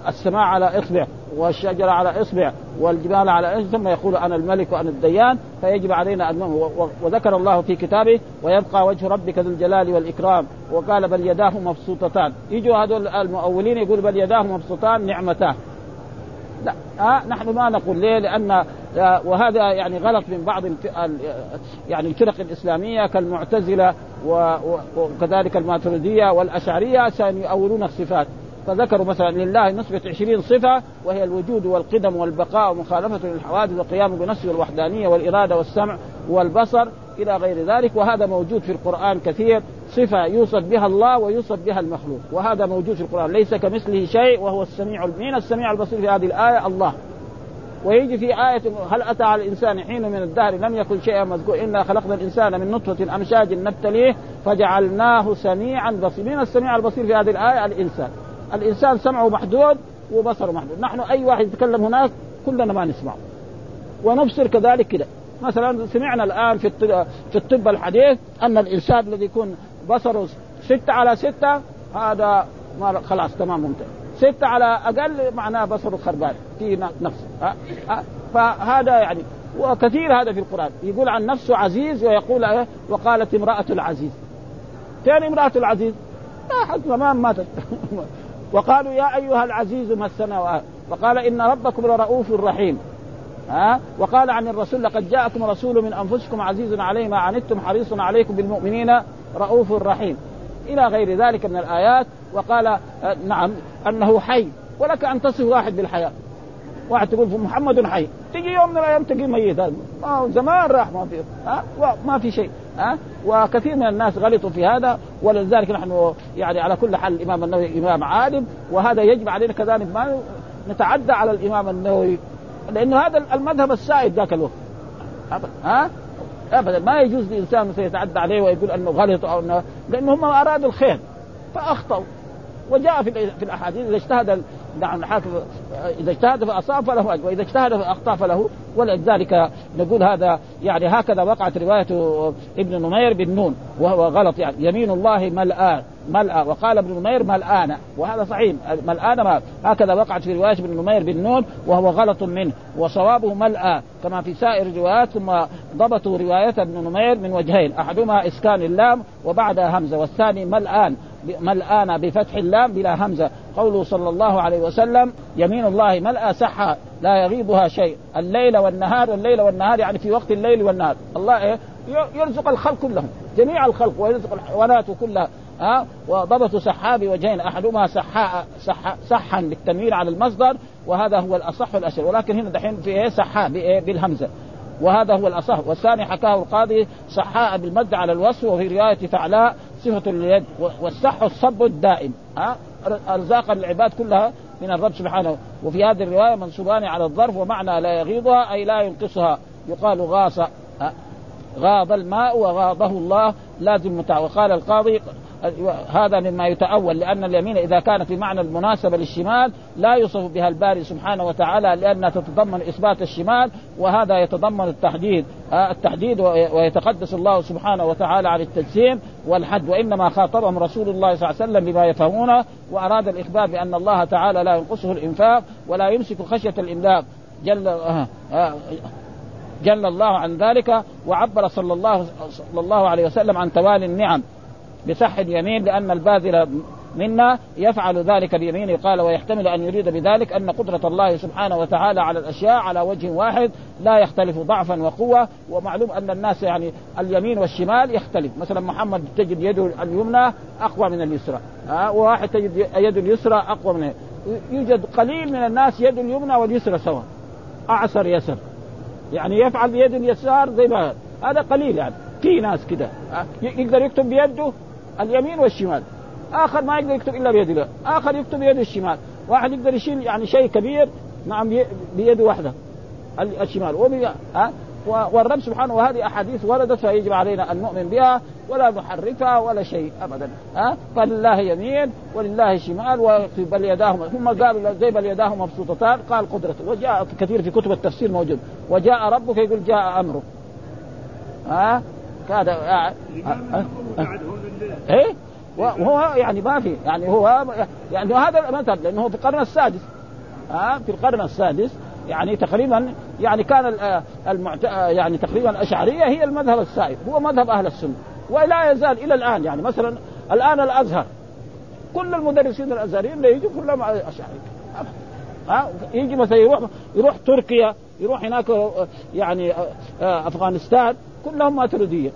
السماء على إصبع والشجر على إصبع والجبال على إصبع ثم يقول أنا الملك وأنا الديان فيجب علينا أن وذكر الله في كتابه ويبقى وجه ربك ذو الجلال والإكرام. وقال بل يداه مبسوطتان. يجوا هذول المؤولين يقول بل يداه مبسوطان نعمتان. لا آه نحن ما نقول ليه؟ لأن وهذا يعني غلط من بعض يعني الفرق الإسلامية كالمعتزلة وكذلك الماتريدية والأشعرية سيؤولون الصفات. فذكروا مثلا لله نسبة عشرين صفة وهي الوجود والقدم والبقاء ومخالفة للحوادث والقيام بنفسه والوحدانية والإرادة والسمع والبصر إلى غير ذلك. وهذا موجود في القرآن كثير. صفة يوصف بها الله ويوصف بها المخلوق. وهذا موجود في القرآن. ليس كمثله شيء وهو السميع مين السميع البصير في هذه الآية؟ الله. ويجي في آية هل أتى على الإنسان حين من الدهر؟ لم يكن شيئا مذكور. إنا خلقنا الإنسان من نطفة أمشاج نبتليه فجعلناه سميعا بصيرا. من السميع البصير في هذه الآية؟ الإنسان. الإنسان سمعه محدود وبصره محدود. نحن أي واحد يتكلم هناك كلنا ما نسمعه. ونبصر كذلك كده. مثلا سمعنا الآن في في الطب الحديث أن الإنسان الذي يكون بصره ستة على ستة هذا خلاص تمام ممتاز ستة على أقل معناه بصره خربان في نقص فهذا يعني وكثير هذا في القرآن. يقول عن نفسه عزيز ويقول إيه؟ وقالت امرأة العزيز. كان امرأة العزيز؟ ما حد زمان ماتت. وقالوا يا أيها العزيز مسنا وقال إن ربكم لرؤوف رحيم. ها؟ وقال عن الرسول لقد جاءكم رسول من أنفسكم عزيز عليه ما عنتم حريص عليكم بالمؤمنين رؤوف رحيم. إلى غير ذلك من الآيات وقال آه، نعم أنه حي ولك أن تصف واحد بالحياة. واحد تقول محمد حي. تجي يوم من الأيام تجي ميت. هذا زمان راح ما في ها ما في شيء ها وكثير من الناس غلطوا في هذا ولذلك نحن يعني على كل حال الإمام النووي إمام عالم وهذا يجب علينا كذلك ما نتعدى على الإمام النووي لأنه هذا المذهب السائد ذاك الوقت. ها ابدا. ما يجوز لإنسان سيتعدى عليه ويقول أنه غلط أو انه لأنه هم أرادوا الخير فأخطأوا. وجاء في في الأحاديث إذا اجتهد نعم الحاكم إذا اجتهد فأصاب فله أجر وإذا اجتهد فأخطأ فله. ولذلك نقول هذا يعني هكذا وقعت رواية ابن نمير بن نون وهو غلط يعني. يمين الله ملآن ملأ وقال ابن نمير ملآن وهذا صحيح. ملآن ما هكذا وقعت في رواية ابن نمير بن نون وهو غلط منه. وصوابه ملأ كما في سائر الروايات ثم ضبطوا رواية ابن نمير من وجهين أحدهما إسكان اللام وبعدها همزة والثاني ملآن. ملآن بفتح اللام بلا همزة. قوله صلى الله عليه وسلم يمين الله ملأ سحة لا يغيبها شيء. الليل والنهار الليل والنهار يعني في وقت الليل والنهار. الله إيه؟ يرزق الخلق كلهم جميع الخلق ويرزق الحيوانات كلها. ها؟ وضبط سحاب وجهين أحدهما سحاء سح سحا بالتنوين على المصدر وهذا هو الأصح والأشهر. ولكن هنا دحين في إيه؟ سحاء بايه بالهمزة. وهذا هو الأصح. والثاني حكاه القاضي صحاء بالمد على الوصف وفي رواية فعلاء صفه لليد والصح الصب الدائم. ها؟ أرزاق العباد كلها من الرب سبحانه. وفي هذه الرواية منصوبان على الظرف ومعنى لا يغيضها أي لا ينقصها. يقال غاص غاض الماء وغاضه الله. لازم متع وقال القاضي هذا مما يتأول لأن اليمين إذا كانت في معنى المناسبة للشمال لا يوصف بها الباري سبحانه وتعالى لأنها تتضمن إثبات الشمال وهذا يتضمن التحديد. آه، التحديد ويتقدس الله سبحانه وتعالى عن التجسيم والحد وإنما خاطبهم رسول الله صلى الله عليه وسلم بما يفهمونه وأراد الإخبار بأن الله تعالى لا ينقصه الإنفاق ولا يمسك خشية الإملاق. جل آه آه جل الله عن ذلك وعبر صلى الله صلى الله عليه وسلم عن توالي النعم. بصح اليمين لأن الباذل منا يفعل ذلك بيمينه. قال ويحتمل أن يريد بذلك أن قدرة الله سبحانه وتعالى على الأشياء على وجه واحد لا يختلف ضعفا وقوة. ومعلوم أن الناس يعني اليمين والشمال يختلف. مثلا محمد تجد يده اليمنى أقوى من اليسرى. ها؟ وواحد تجد يده اليسرى أقوى من يوجد قليل من الناس يد اليمنى واليسرى سواء. أعسر يسر. يعني يفعل بيد اليسار زي ما هذا قليل يعني. في ناس كده. يقدر يكتب بيده اليمين والشمال. آخر ما يقدر يكتب إلا بيد الله آخر يكتب بيده الشمال. واحد يقدر يشيل يعني شيء كبير نعم بيده واحدة الشمال. وبي... ها؟ والرب سبحانه وهذه أحاديث وردت فيجب علينا ان نؤمن بها ولا نحرفها ولا شيء ابدا ها؟ فلله يمين ولله شمال بل يداه هم قالوا زي بل يداه مبسوطتان قال قدرته. وجاء كثير في كتب التفسير موجود. وجاء ربك يقول جاء أمره ها؟ كاد إيه؟ وهو يعني ما في يعني هو يعني هذا مثل لأنه في القرن السادس. ها في القرن السادس يعني تقريبا يعني كان المعت... يعني تقريبا الأشعرية هي المذهب السائد هو مذهب أهل السنة. ولا يزال إلى الآن يعني مثلا الآن الأزهر. كل المدرسين الأزهريين اللي يجوا كلهم اشعريه ها يجي مثلا يروح يروح تركيا يروح هناك يعني أفغانستان كلهم ماتريدية.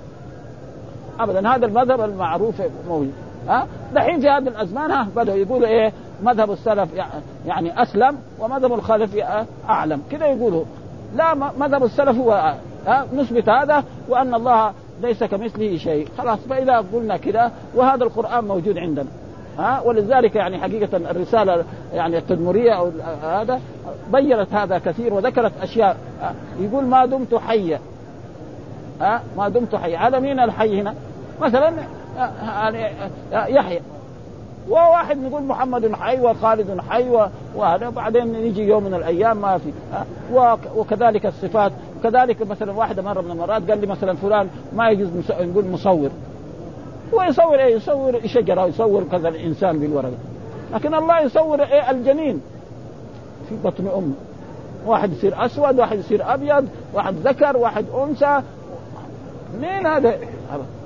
ابدا. هذا المذهب المعروف موجود ها؟ دحين في هذه الأزمان ها بدأوا يقولوا إيه مذهب السلف يعني أسلم ومذهب الخلف أعلم. كذا يقولوا. لا مذهب السلف هو نثبت هذا وأن الله ليس كمثله شيء. خلاص فإذا قلنا كذا وهذا القرآن موجود عندنا ها ولذلك يعني حقيقة الرسالة يعني التدمرية أو هذا بينت هذا كثير وذكرت أشياء. يقول ما دمت حيا. ها ما دمت حيا. على مين الحي هنا؟ مثلا يعني يحيى. وواحد نقول محمد حي وخالد حي وهذا بعدين يجي يوم من الأيام ما في. وكذلك الصفات. وكذلك مثلا واحدة مرة من المرات قال لي مثلا فلان ما يجوز نقول مصور. هو يصور إيه؟ يصور شجرة يصور كذا الإنسان بالورقة. لكن الله يصور إيه؟ الجنين. في بطن أمه. واحد يصير أسود واحد يصير أبيض واحد ذكر واحد أنثى. مين هذا؟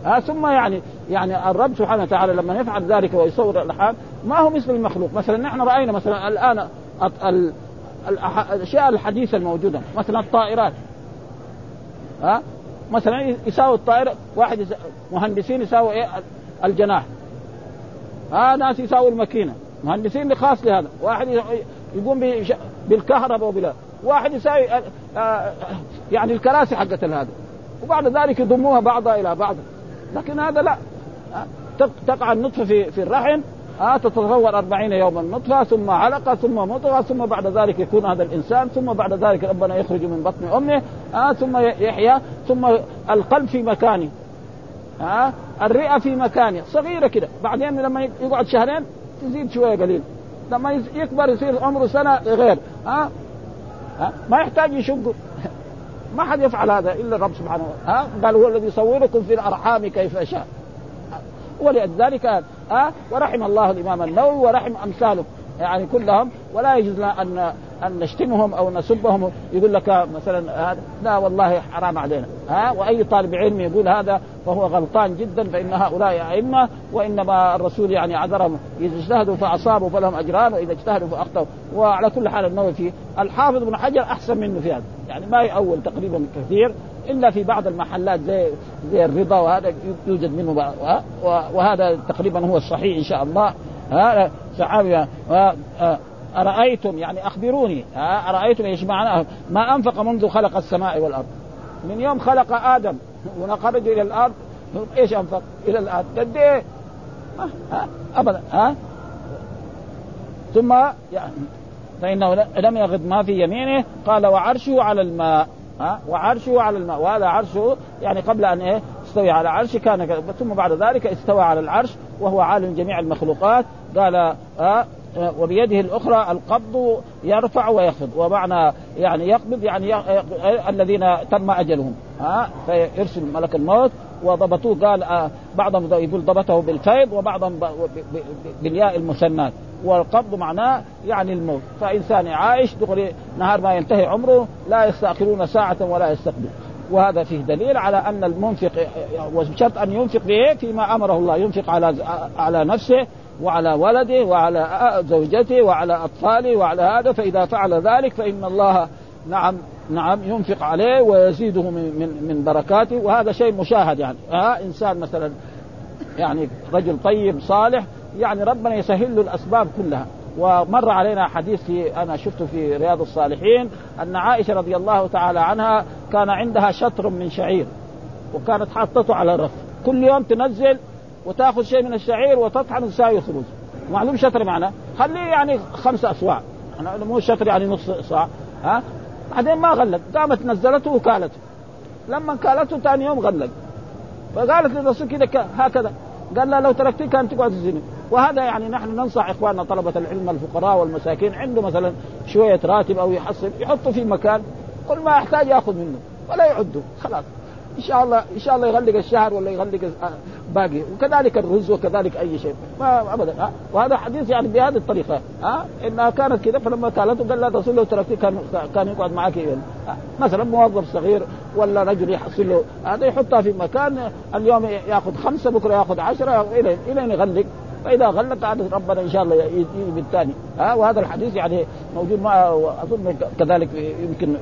ها ثم يعني يعني الرب سبحانه وتعالى لما يفعل ذلك ويصور الارحام ما هو مثل المخلوق، مثلا نحن رأينا مثلا الآن الأشياء الحديثة الموجودة مثلا الطائرات. ها؟ مثلا يساوي الطائرة واحد مهندسين يساوي إيه؟ الجناح. ها ناس يساوي الماكينة. مهندسين خاص لهذا واحد يقوم بالكهرباء وبلا. واحد يساوي يعني الكراسي حقت هذا وبعد ذلك يضموها بعضها إلى بعض. لكن هذا لا. تقع النطفه في في الرحم. آه تتطور أربعين يوما نطفة ثم علقة ثم مضغة ثم بعد ذلك يكون هذا الإنسان ثم بعد ذلك ربنا يخرج من بطن أمه. آه ثم يحيا ثم القلب في مكانه. آه الرئة في مكانه. صغيرة كده. بعدين لما يقعد شهرين تزيد شوية قليل. لما يكبر يصير عمره سنة غير. آه آه ما يحتاج يشق ما حد يفعل هذا إلا الرب سبحانه وتعالى. ها؟ قال هو الذي يصوركم في الأرحام كيف شاء ولذلك ها؟ ورحم الله الإمام النووي ورحم امثاله يعني كلهم. ولا يجوز أن أن نشتمهم أو نسبهم. يقول لك مثلا هذا لا والله حرام علينا. ها؟ وأي طالب علم يقول هذا فهو غلطان جدا فإن هؤلاء أئمة وإنما الرسول يعني عذرهم. إذا اجتهدوا فأصابوا فلهم أجران وإذا اجتهدوا فأخطأوا. وعلى كل حال النووي في الحافظ بن حجر أحسن منه في هذا. يعني ما يأول تقريبا كثير إلا في بعض المحلات زي زي الرضا وهذا يوجد منه وهذا تقريبا هو الصحيح إن شاء الله. ها؟ صحابي أرأيتم؟ يعني أخبروني. أرأيتم إيش معنى ما أنفق منذ خلق السماء والأرض. من يوم خلق آدم ونخرج إلى الأرض إيش أنفق؟ إلى الأرض. قد إيه؟ أبدا. ها؟ ثم يعني فإنه لم يغض ما في يمينه. قال وعرشه على الماء. ها؟ وعرشه على الماء. وهذا عرشه يعني قبل أن إيه؟ استوي على عرشه كان ثم بعد ذلك استوى على العرش وهو عالم جميع المخلوقات. قال آه وبيده الأخرى القبض يرفع ويخفض. ومعنى يعني يقبض يعني الذين تم أجلهم. ها؟ فيرسل ملك الموت. وضبطوه قال آه بعضهم يقول ضبطه بالفيض وبعضهم بالياء المثنات والقبض معناه يعني الموت. فإنسان عايش دغري نهار ما ينتهي عمره لا يستأخرون ساعة ولا يستقبل. وهذا فيه دليل على أن المنفق وشرط أن ينفق فيما أمره الله ينفق على على نفسه. وعلى ولده وعلى زوجته وعلى أطفاله وعلى هذا فإذا فعل ذلك فإن الله نعم نعم ينفق عليه ويزيده من من, من بركاته وهذا شيء مشاهد يعني. ها إنسان مثلا يعني رجل طيب صالح يعني ربنا يسهل له الأسباب كلها. ومر علينا حديث في أنا شفته في رياض الصالحين أن عائشة رضي الله تعالى عنها كان عندها شطر من شعير وكانت حاطته على الرف. كل يوم تنزل وتأخذ شيء من الشعير وتطحن وتساوي خروج معلوم شطر معنا خليه يعني خمسة أصواع أنا مو شطر يعني نص صاع ها؟ بعدين ما غلق. قامت نزلته وكالته. لما كالته ثاني يوم غلق. فقالت للرسول كذا هكذا. قال لا لو تركتيه كانت تقعد تزني وهذا يعني نحن ننصح إخواننا طلبة العلم الفقراء والمساكين. عنده مثلا شوية راتب أو يحصل يحطه في مكان كل ما يحتاج يأخذ منه. ولا يعده. خلاص. إن شاء الله إن شاء الله يغلق الشهر ولا يغلق باقي. وكذلك الرز وكذلك أي شيء. ما ابدا. ها وهذا حديث يعني بهذه الطريقة. ها إنها كانت كذا فلما كانت قال لا تصل لو تركتي كان كان يقعد معك يعني. مثلا موظف صغير ولا رجل يحصل له هذا يحطها في مكان اليوم ياخذ خمسة بكرة ياخذ عشرة إلى إلى يغلق. فإذا غلق عاد ربنا إن شاء الله يجي بالثاني ها وهذا الحديث يعني موجود ما أظن كذلك يمكن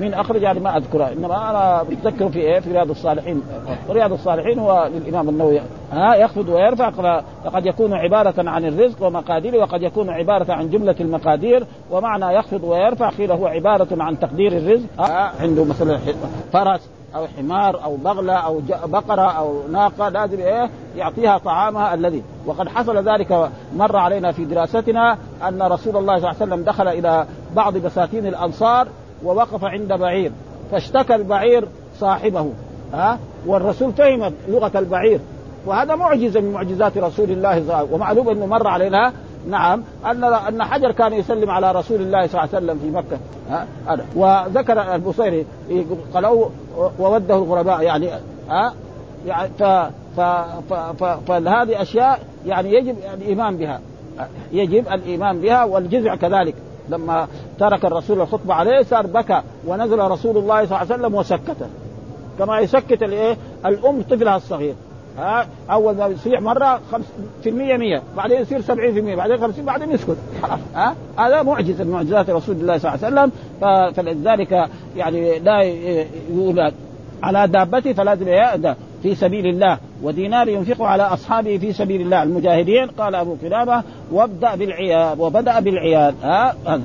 مين أخرج يعني ما أذكره. إنما أنا بتذكره في إيه؟ في رياض الصالحين. رياض الصالحين هو للإمام النووي. ها يخفض ويرفع فقد يكون عبارة عن الرزق ومقاديره وقد يكون عبارة عن جملة المقادير ومعنى يخفض ويرفع قيل هو عبارة عن تقدير الرزق. عنده مثلا فرس. أو حمار أو بغلة أو بقرة أو ناقة لازم إيه؟ يعطيها طعامها الذي. وقد حصل ذلك مر علينا في دراستنا أن رسول الله صلى الله عليه وسلم دخل إلى بعض بساتين الأنصار ووقف عند بعير فاشتكى البعير صاحبه ها؟ والرسول فهم لغة البعير. وهذا معجزة من معجزات رسول الله صلى الله عليه وسلم. ومعلوم أنه مر علينا نعم أن أن حجر كان يسلم على رسول الله صلى الله عليه وسلم في مكة. ها؟ وذكر البصيري قالوا ووده الغرباء يعني ها؟ يعني ف ف ف ف فهذه أشياء يعني يجب الإيمان بها. يجب الإيمان بها والجزع كذلك. لما ترك الرسول الخطبة عليه صار بكى ونزل رسول الله صلى الله عليه وسلم وسكته كما يسكت الإيه؟ الأم طفلها الصغير. ها أول ما يصيح مرة 5% 100 بعدين يصير 70% بعدين 50 بعدين يسكت. ها؟ هذا معجزة من معجزات رسول الله صلى الله عليه وسلم. فلذلك يعني لا يولد على دابته فلازم في سبيل الله ودينار ينفقه على أصحابه في سبيل الله. المجاهدين قال أبو قلابه وابدأ بالعيال وبدأ بالعيال ها؟ ها,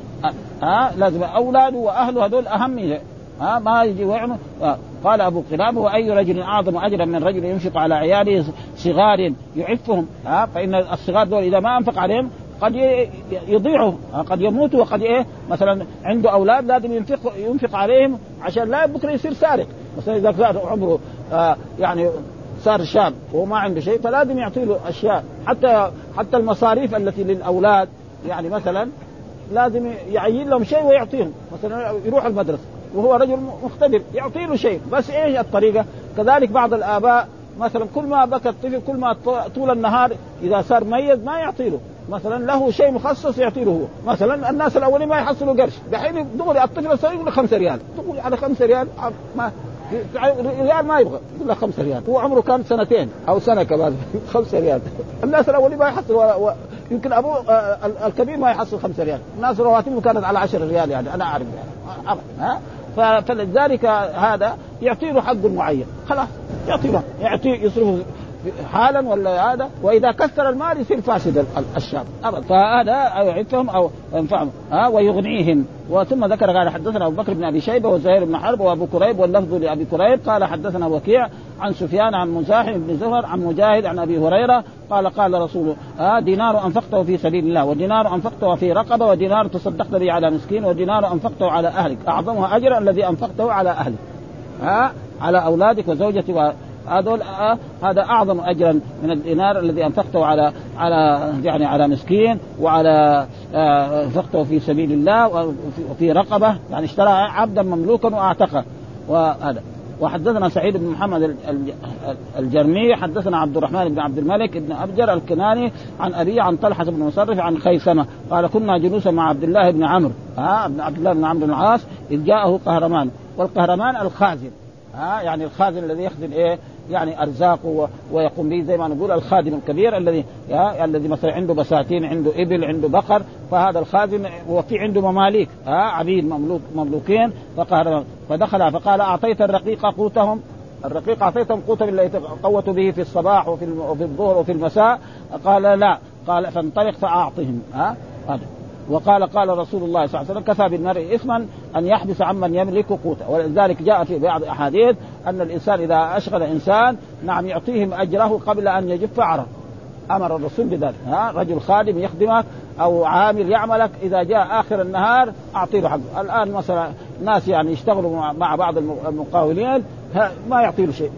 ها؟ لازم أولاده وأهله هذول أهم ها ما يجي ويعمل قال أبو قلابة وأي رجل أعظم أجرا من رجل ينفق على عياله صغار يعفهم ها فإن الصغار دول إذا ما أنفق عليهم قد يضيعوا قد يموتوا وقد إيه مثلا عنده أولاد لازم ينفق ينفق عليهم عشان لا بكرة يصير سارق. مثلا إذا صار عمره آه يعني صار شاب وهو ما عنده شيء فلازم يعطي له أشياء. حتى حتى المصاريف التي للأولاد يعني مثلا لازم يعين لهم شيء ويعطيهم. مثلا يروح المدرسة. وهو رجل مقتدر يعطي له شيء. بس إيش الطريقة؟ كذلك بعض الآباء مثلا كل ما بكى الطفل كل ما طول النهار إذا صار ميز ما يعطي له مثلا له شيء مخصص يعطي له هو. مثلا الناس الأولين ما يحصلوا قرش. دحين دغري الطفل الصغير يقول له 5 ريال. دغري على 5 ريال؟ ما ريال ما يبغى. يقول له 5 ريال. هو عمره كان سنتين أو سنة كمان. 5 ريال. الناس الأولين ما يحصلوا و... يمكن أبوه آه الكبير ما يحصل 5 ريال. الناس رواتبهم كانت على 10 ريال يعني أنا أعرف يعني. ها؟ فلذلك هذا يعطي له حق معين. خلاص يعطي له يعطي يصرفه حالا ولا هذا؟ وإذا كثر المال يصير فاسد الشاب. ابدا. فهذا يعفهم أو ينفعهم ها ويغنيهم. وثم ذكر قال حدثنا أبو بكر بن أبي شيبة وزهير بن حرب وأبو كريب واللفظ لأبي كريب. قال حدثنا وكيع عن سفيان عن مزاحم بن زهر عن مجاهد عن أبي هريرة. قال قال رسول ها دينار أنفقته في سبيل الله ودينار أنفقته في رقبة ودينار تصدقت به على مسكين ودينار أنفقته على أهلك. أعظمها أجرا الذي أنفقته على أهلك. ها على أولادك وزوجتك هذول آه هذا أعظم اجرا من الدينار الذي أنفقته على على يعني على مسكين وعلى آه أنفقته في سبيل الله وفي رقبة يعني اشترى عبدا مملوكا وأعتقه. وهذا. وحدثنا سعيد بن محمد الجرمي حدثنا عبد الرحمن بن عبد الملك بن أبجر الكناني عن أبي عن طلحة بن مصرف عن خيثمة. قال كنا جلوسا مع عبد الله بن عمرو. ها عبد الله بن عمرو بن العاص إذ جاءه قهرمان والقهرمان الخازن. ها يعني الخازن الذي يخزن إيه؟ يعني ارزاقه ويقوم به زي ما نقول الخادم الكبير الذي الذي مثلا عنده بساتين عنده إبل عنده بقر فهذا الخازن وفي عنده مماليك ها عبيد مملوك مملوكين فقال فدخل فقال أعطيت الرقيق قوتهم الرقيق أعطيتهم قوتهم الذي قوت به في الصباح وفي الظهر وفي المساء قال لا قال فانطلق فاعطهم ها وقال قال رسول الله صلى الله عليه وسلم كفى بالمرء إثما أن يحبس عمن يملك قوته. ولذلك جاء في بعض الاحاديث أن الإنسان إذا أشغل إنسان نعم يعطيهم أجره قبل أن يجف عرض أمر الرسول بذلك. ها رجل خادم يخدمك أو عامل يعملك إذا جاء آخر النهار اعطي له حقه. الآن مثلا ناس يعني يشتغلوا مع بعض المقاولين ما يعطي له شيء.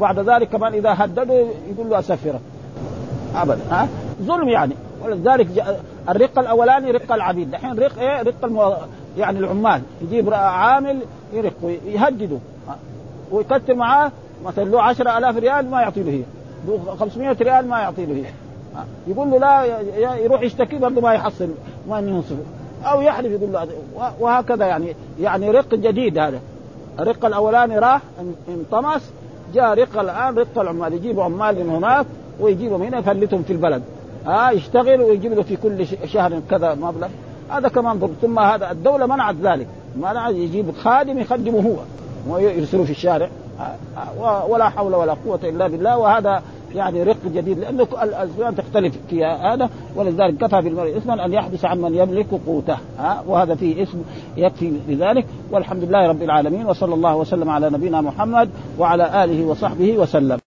بعد ذلك كمان إذا هددوا يقول له اسفرك ابدا ها ظلم يعني. ولذلك الرق الأولاني رق العبيد. دحين رق إيه؟ رق المو... يعني العمال. يجيب عامل يرق يهدده ويكثر معاه مثلا له 10000 ريال ما يعطي له هي. له 500 ريال ما يعطي له هي. يقول له لا يروح يشتكي برضه ما يحصل ما ينصف أو يحلف يقول له وهكذا يعني يعني رق جديد هذا. الرق الأولاني راح انطمس جاء رق الآن رق العمال. يجيبوا عمال من هناك ويجيبهم هنا يفلتهم في البلد. ها آه يشتغل ويجيب له في كل شهر كذا مبلغ. هذا كمان ضر ثم هذا الدولة منعت ذلك. منعت يجيب خادم يخدمه هو. ويرسله في الشارع. آه ولا حول ولا قوة إلا بالله. وهذا يعني رق جديد لأنه الأزمان تختلف في هذا. ولذلك كفى بالمرء إثما أن يحدث عن من يملك قوته. ها وهذا فيه اسم يكفي لذلك. والحمد لله رب العالمين. وصلى الله وسلم على نبينا محمد وعلى آله وصحبه وسلم.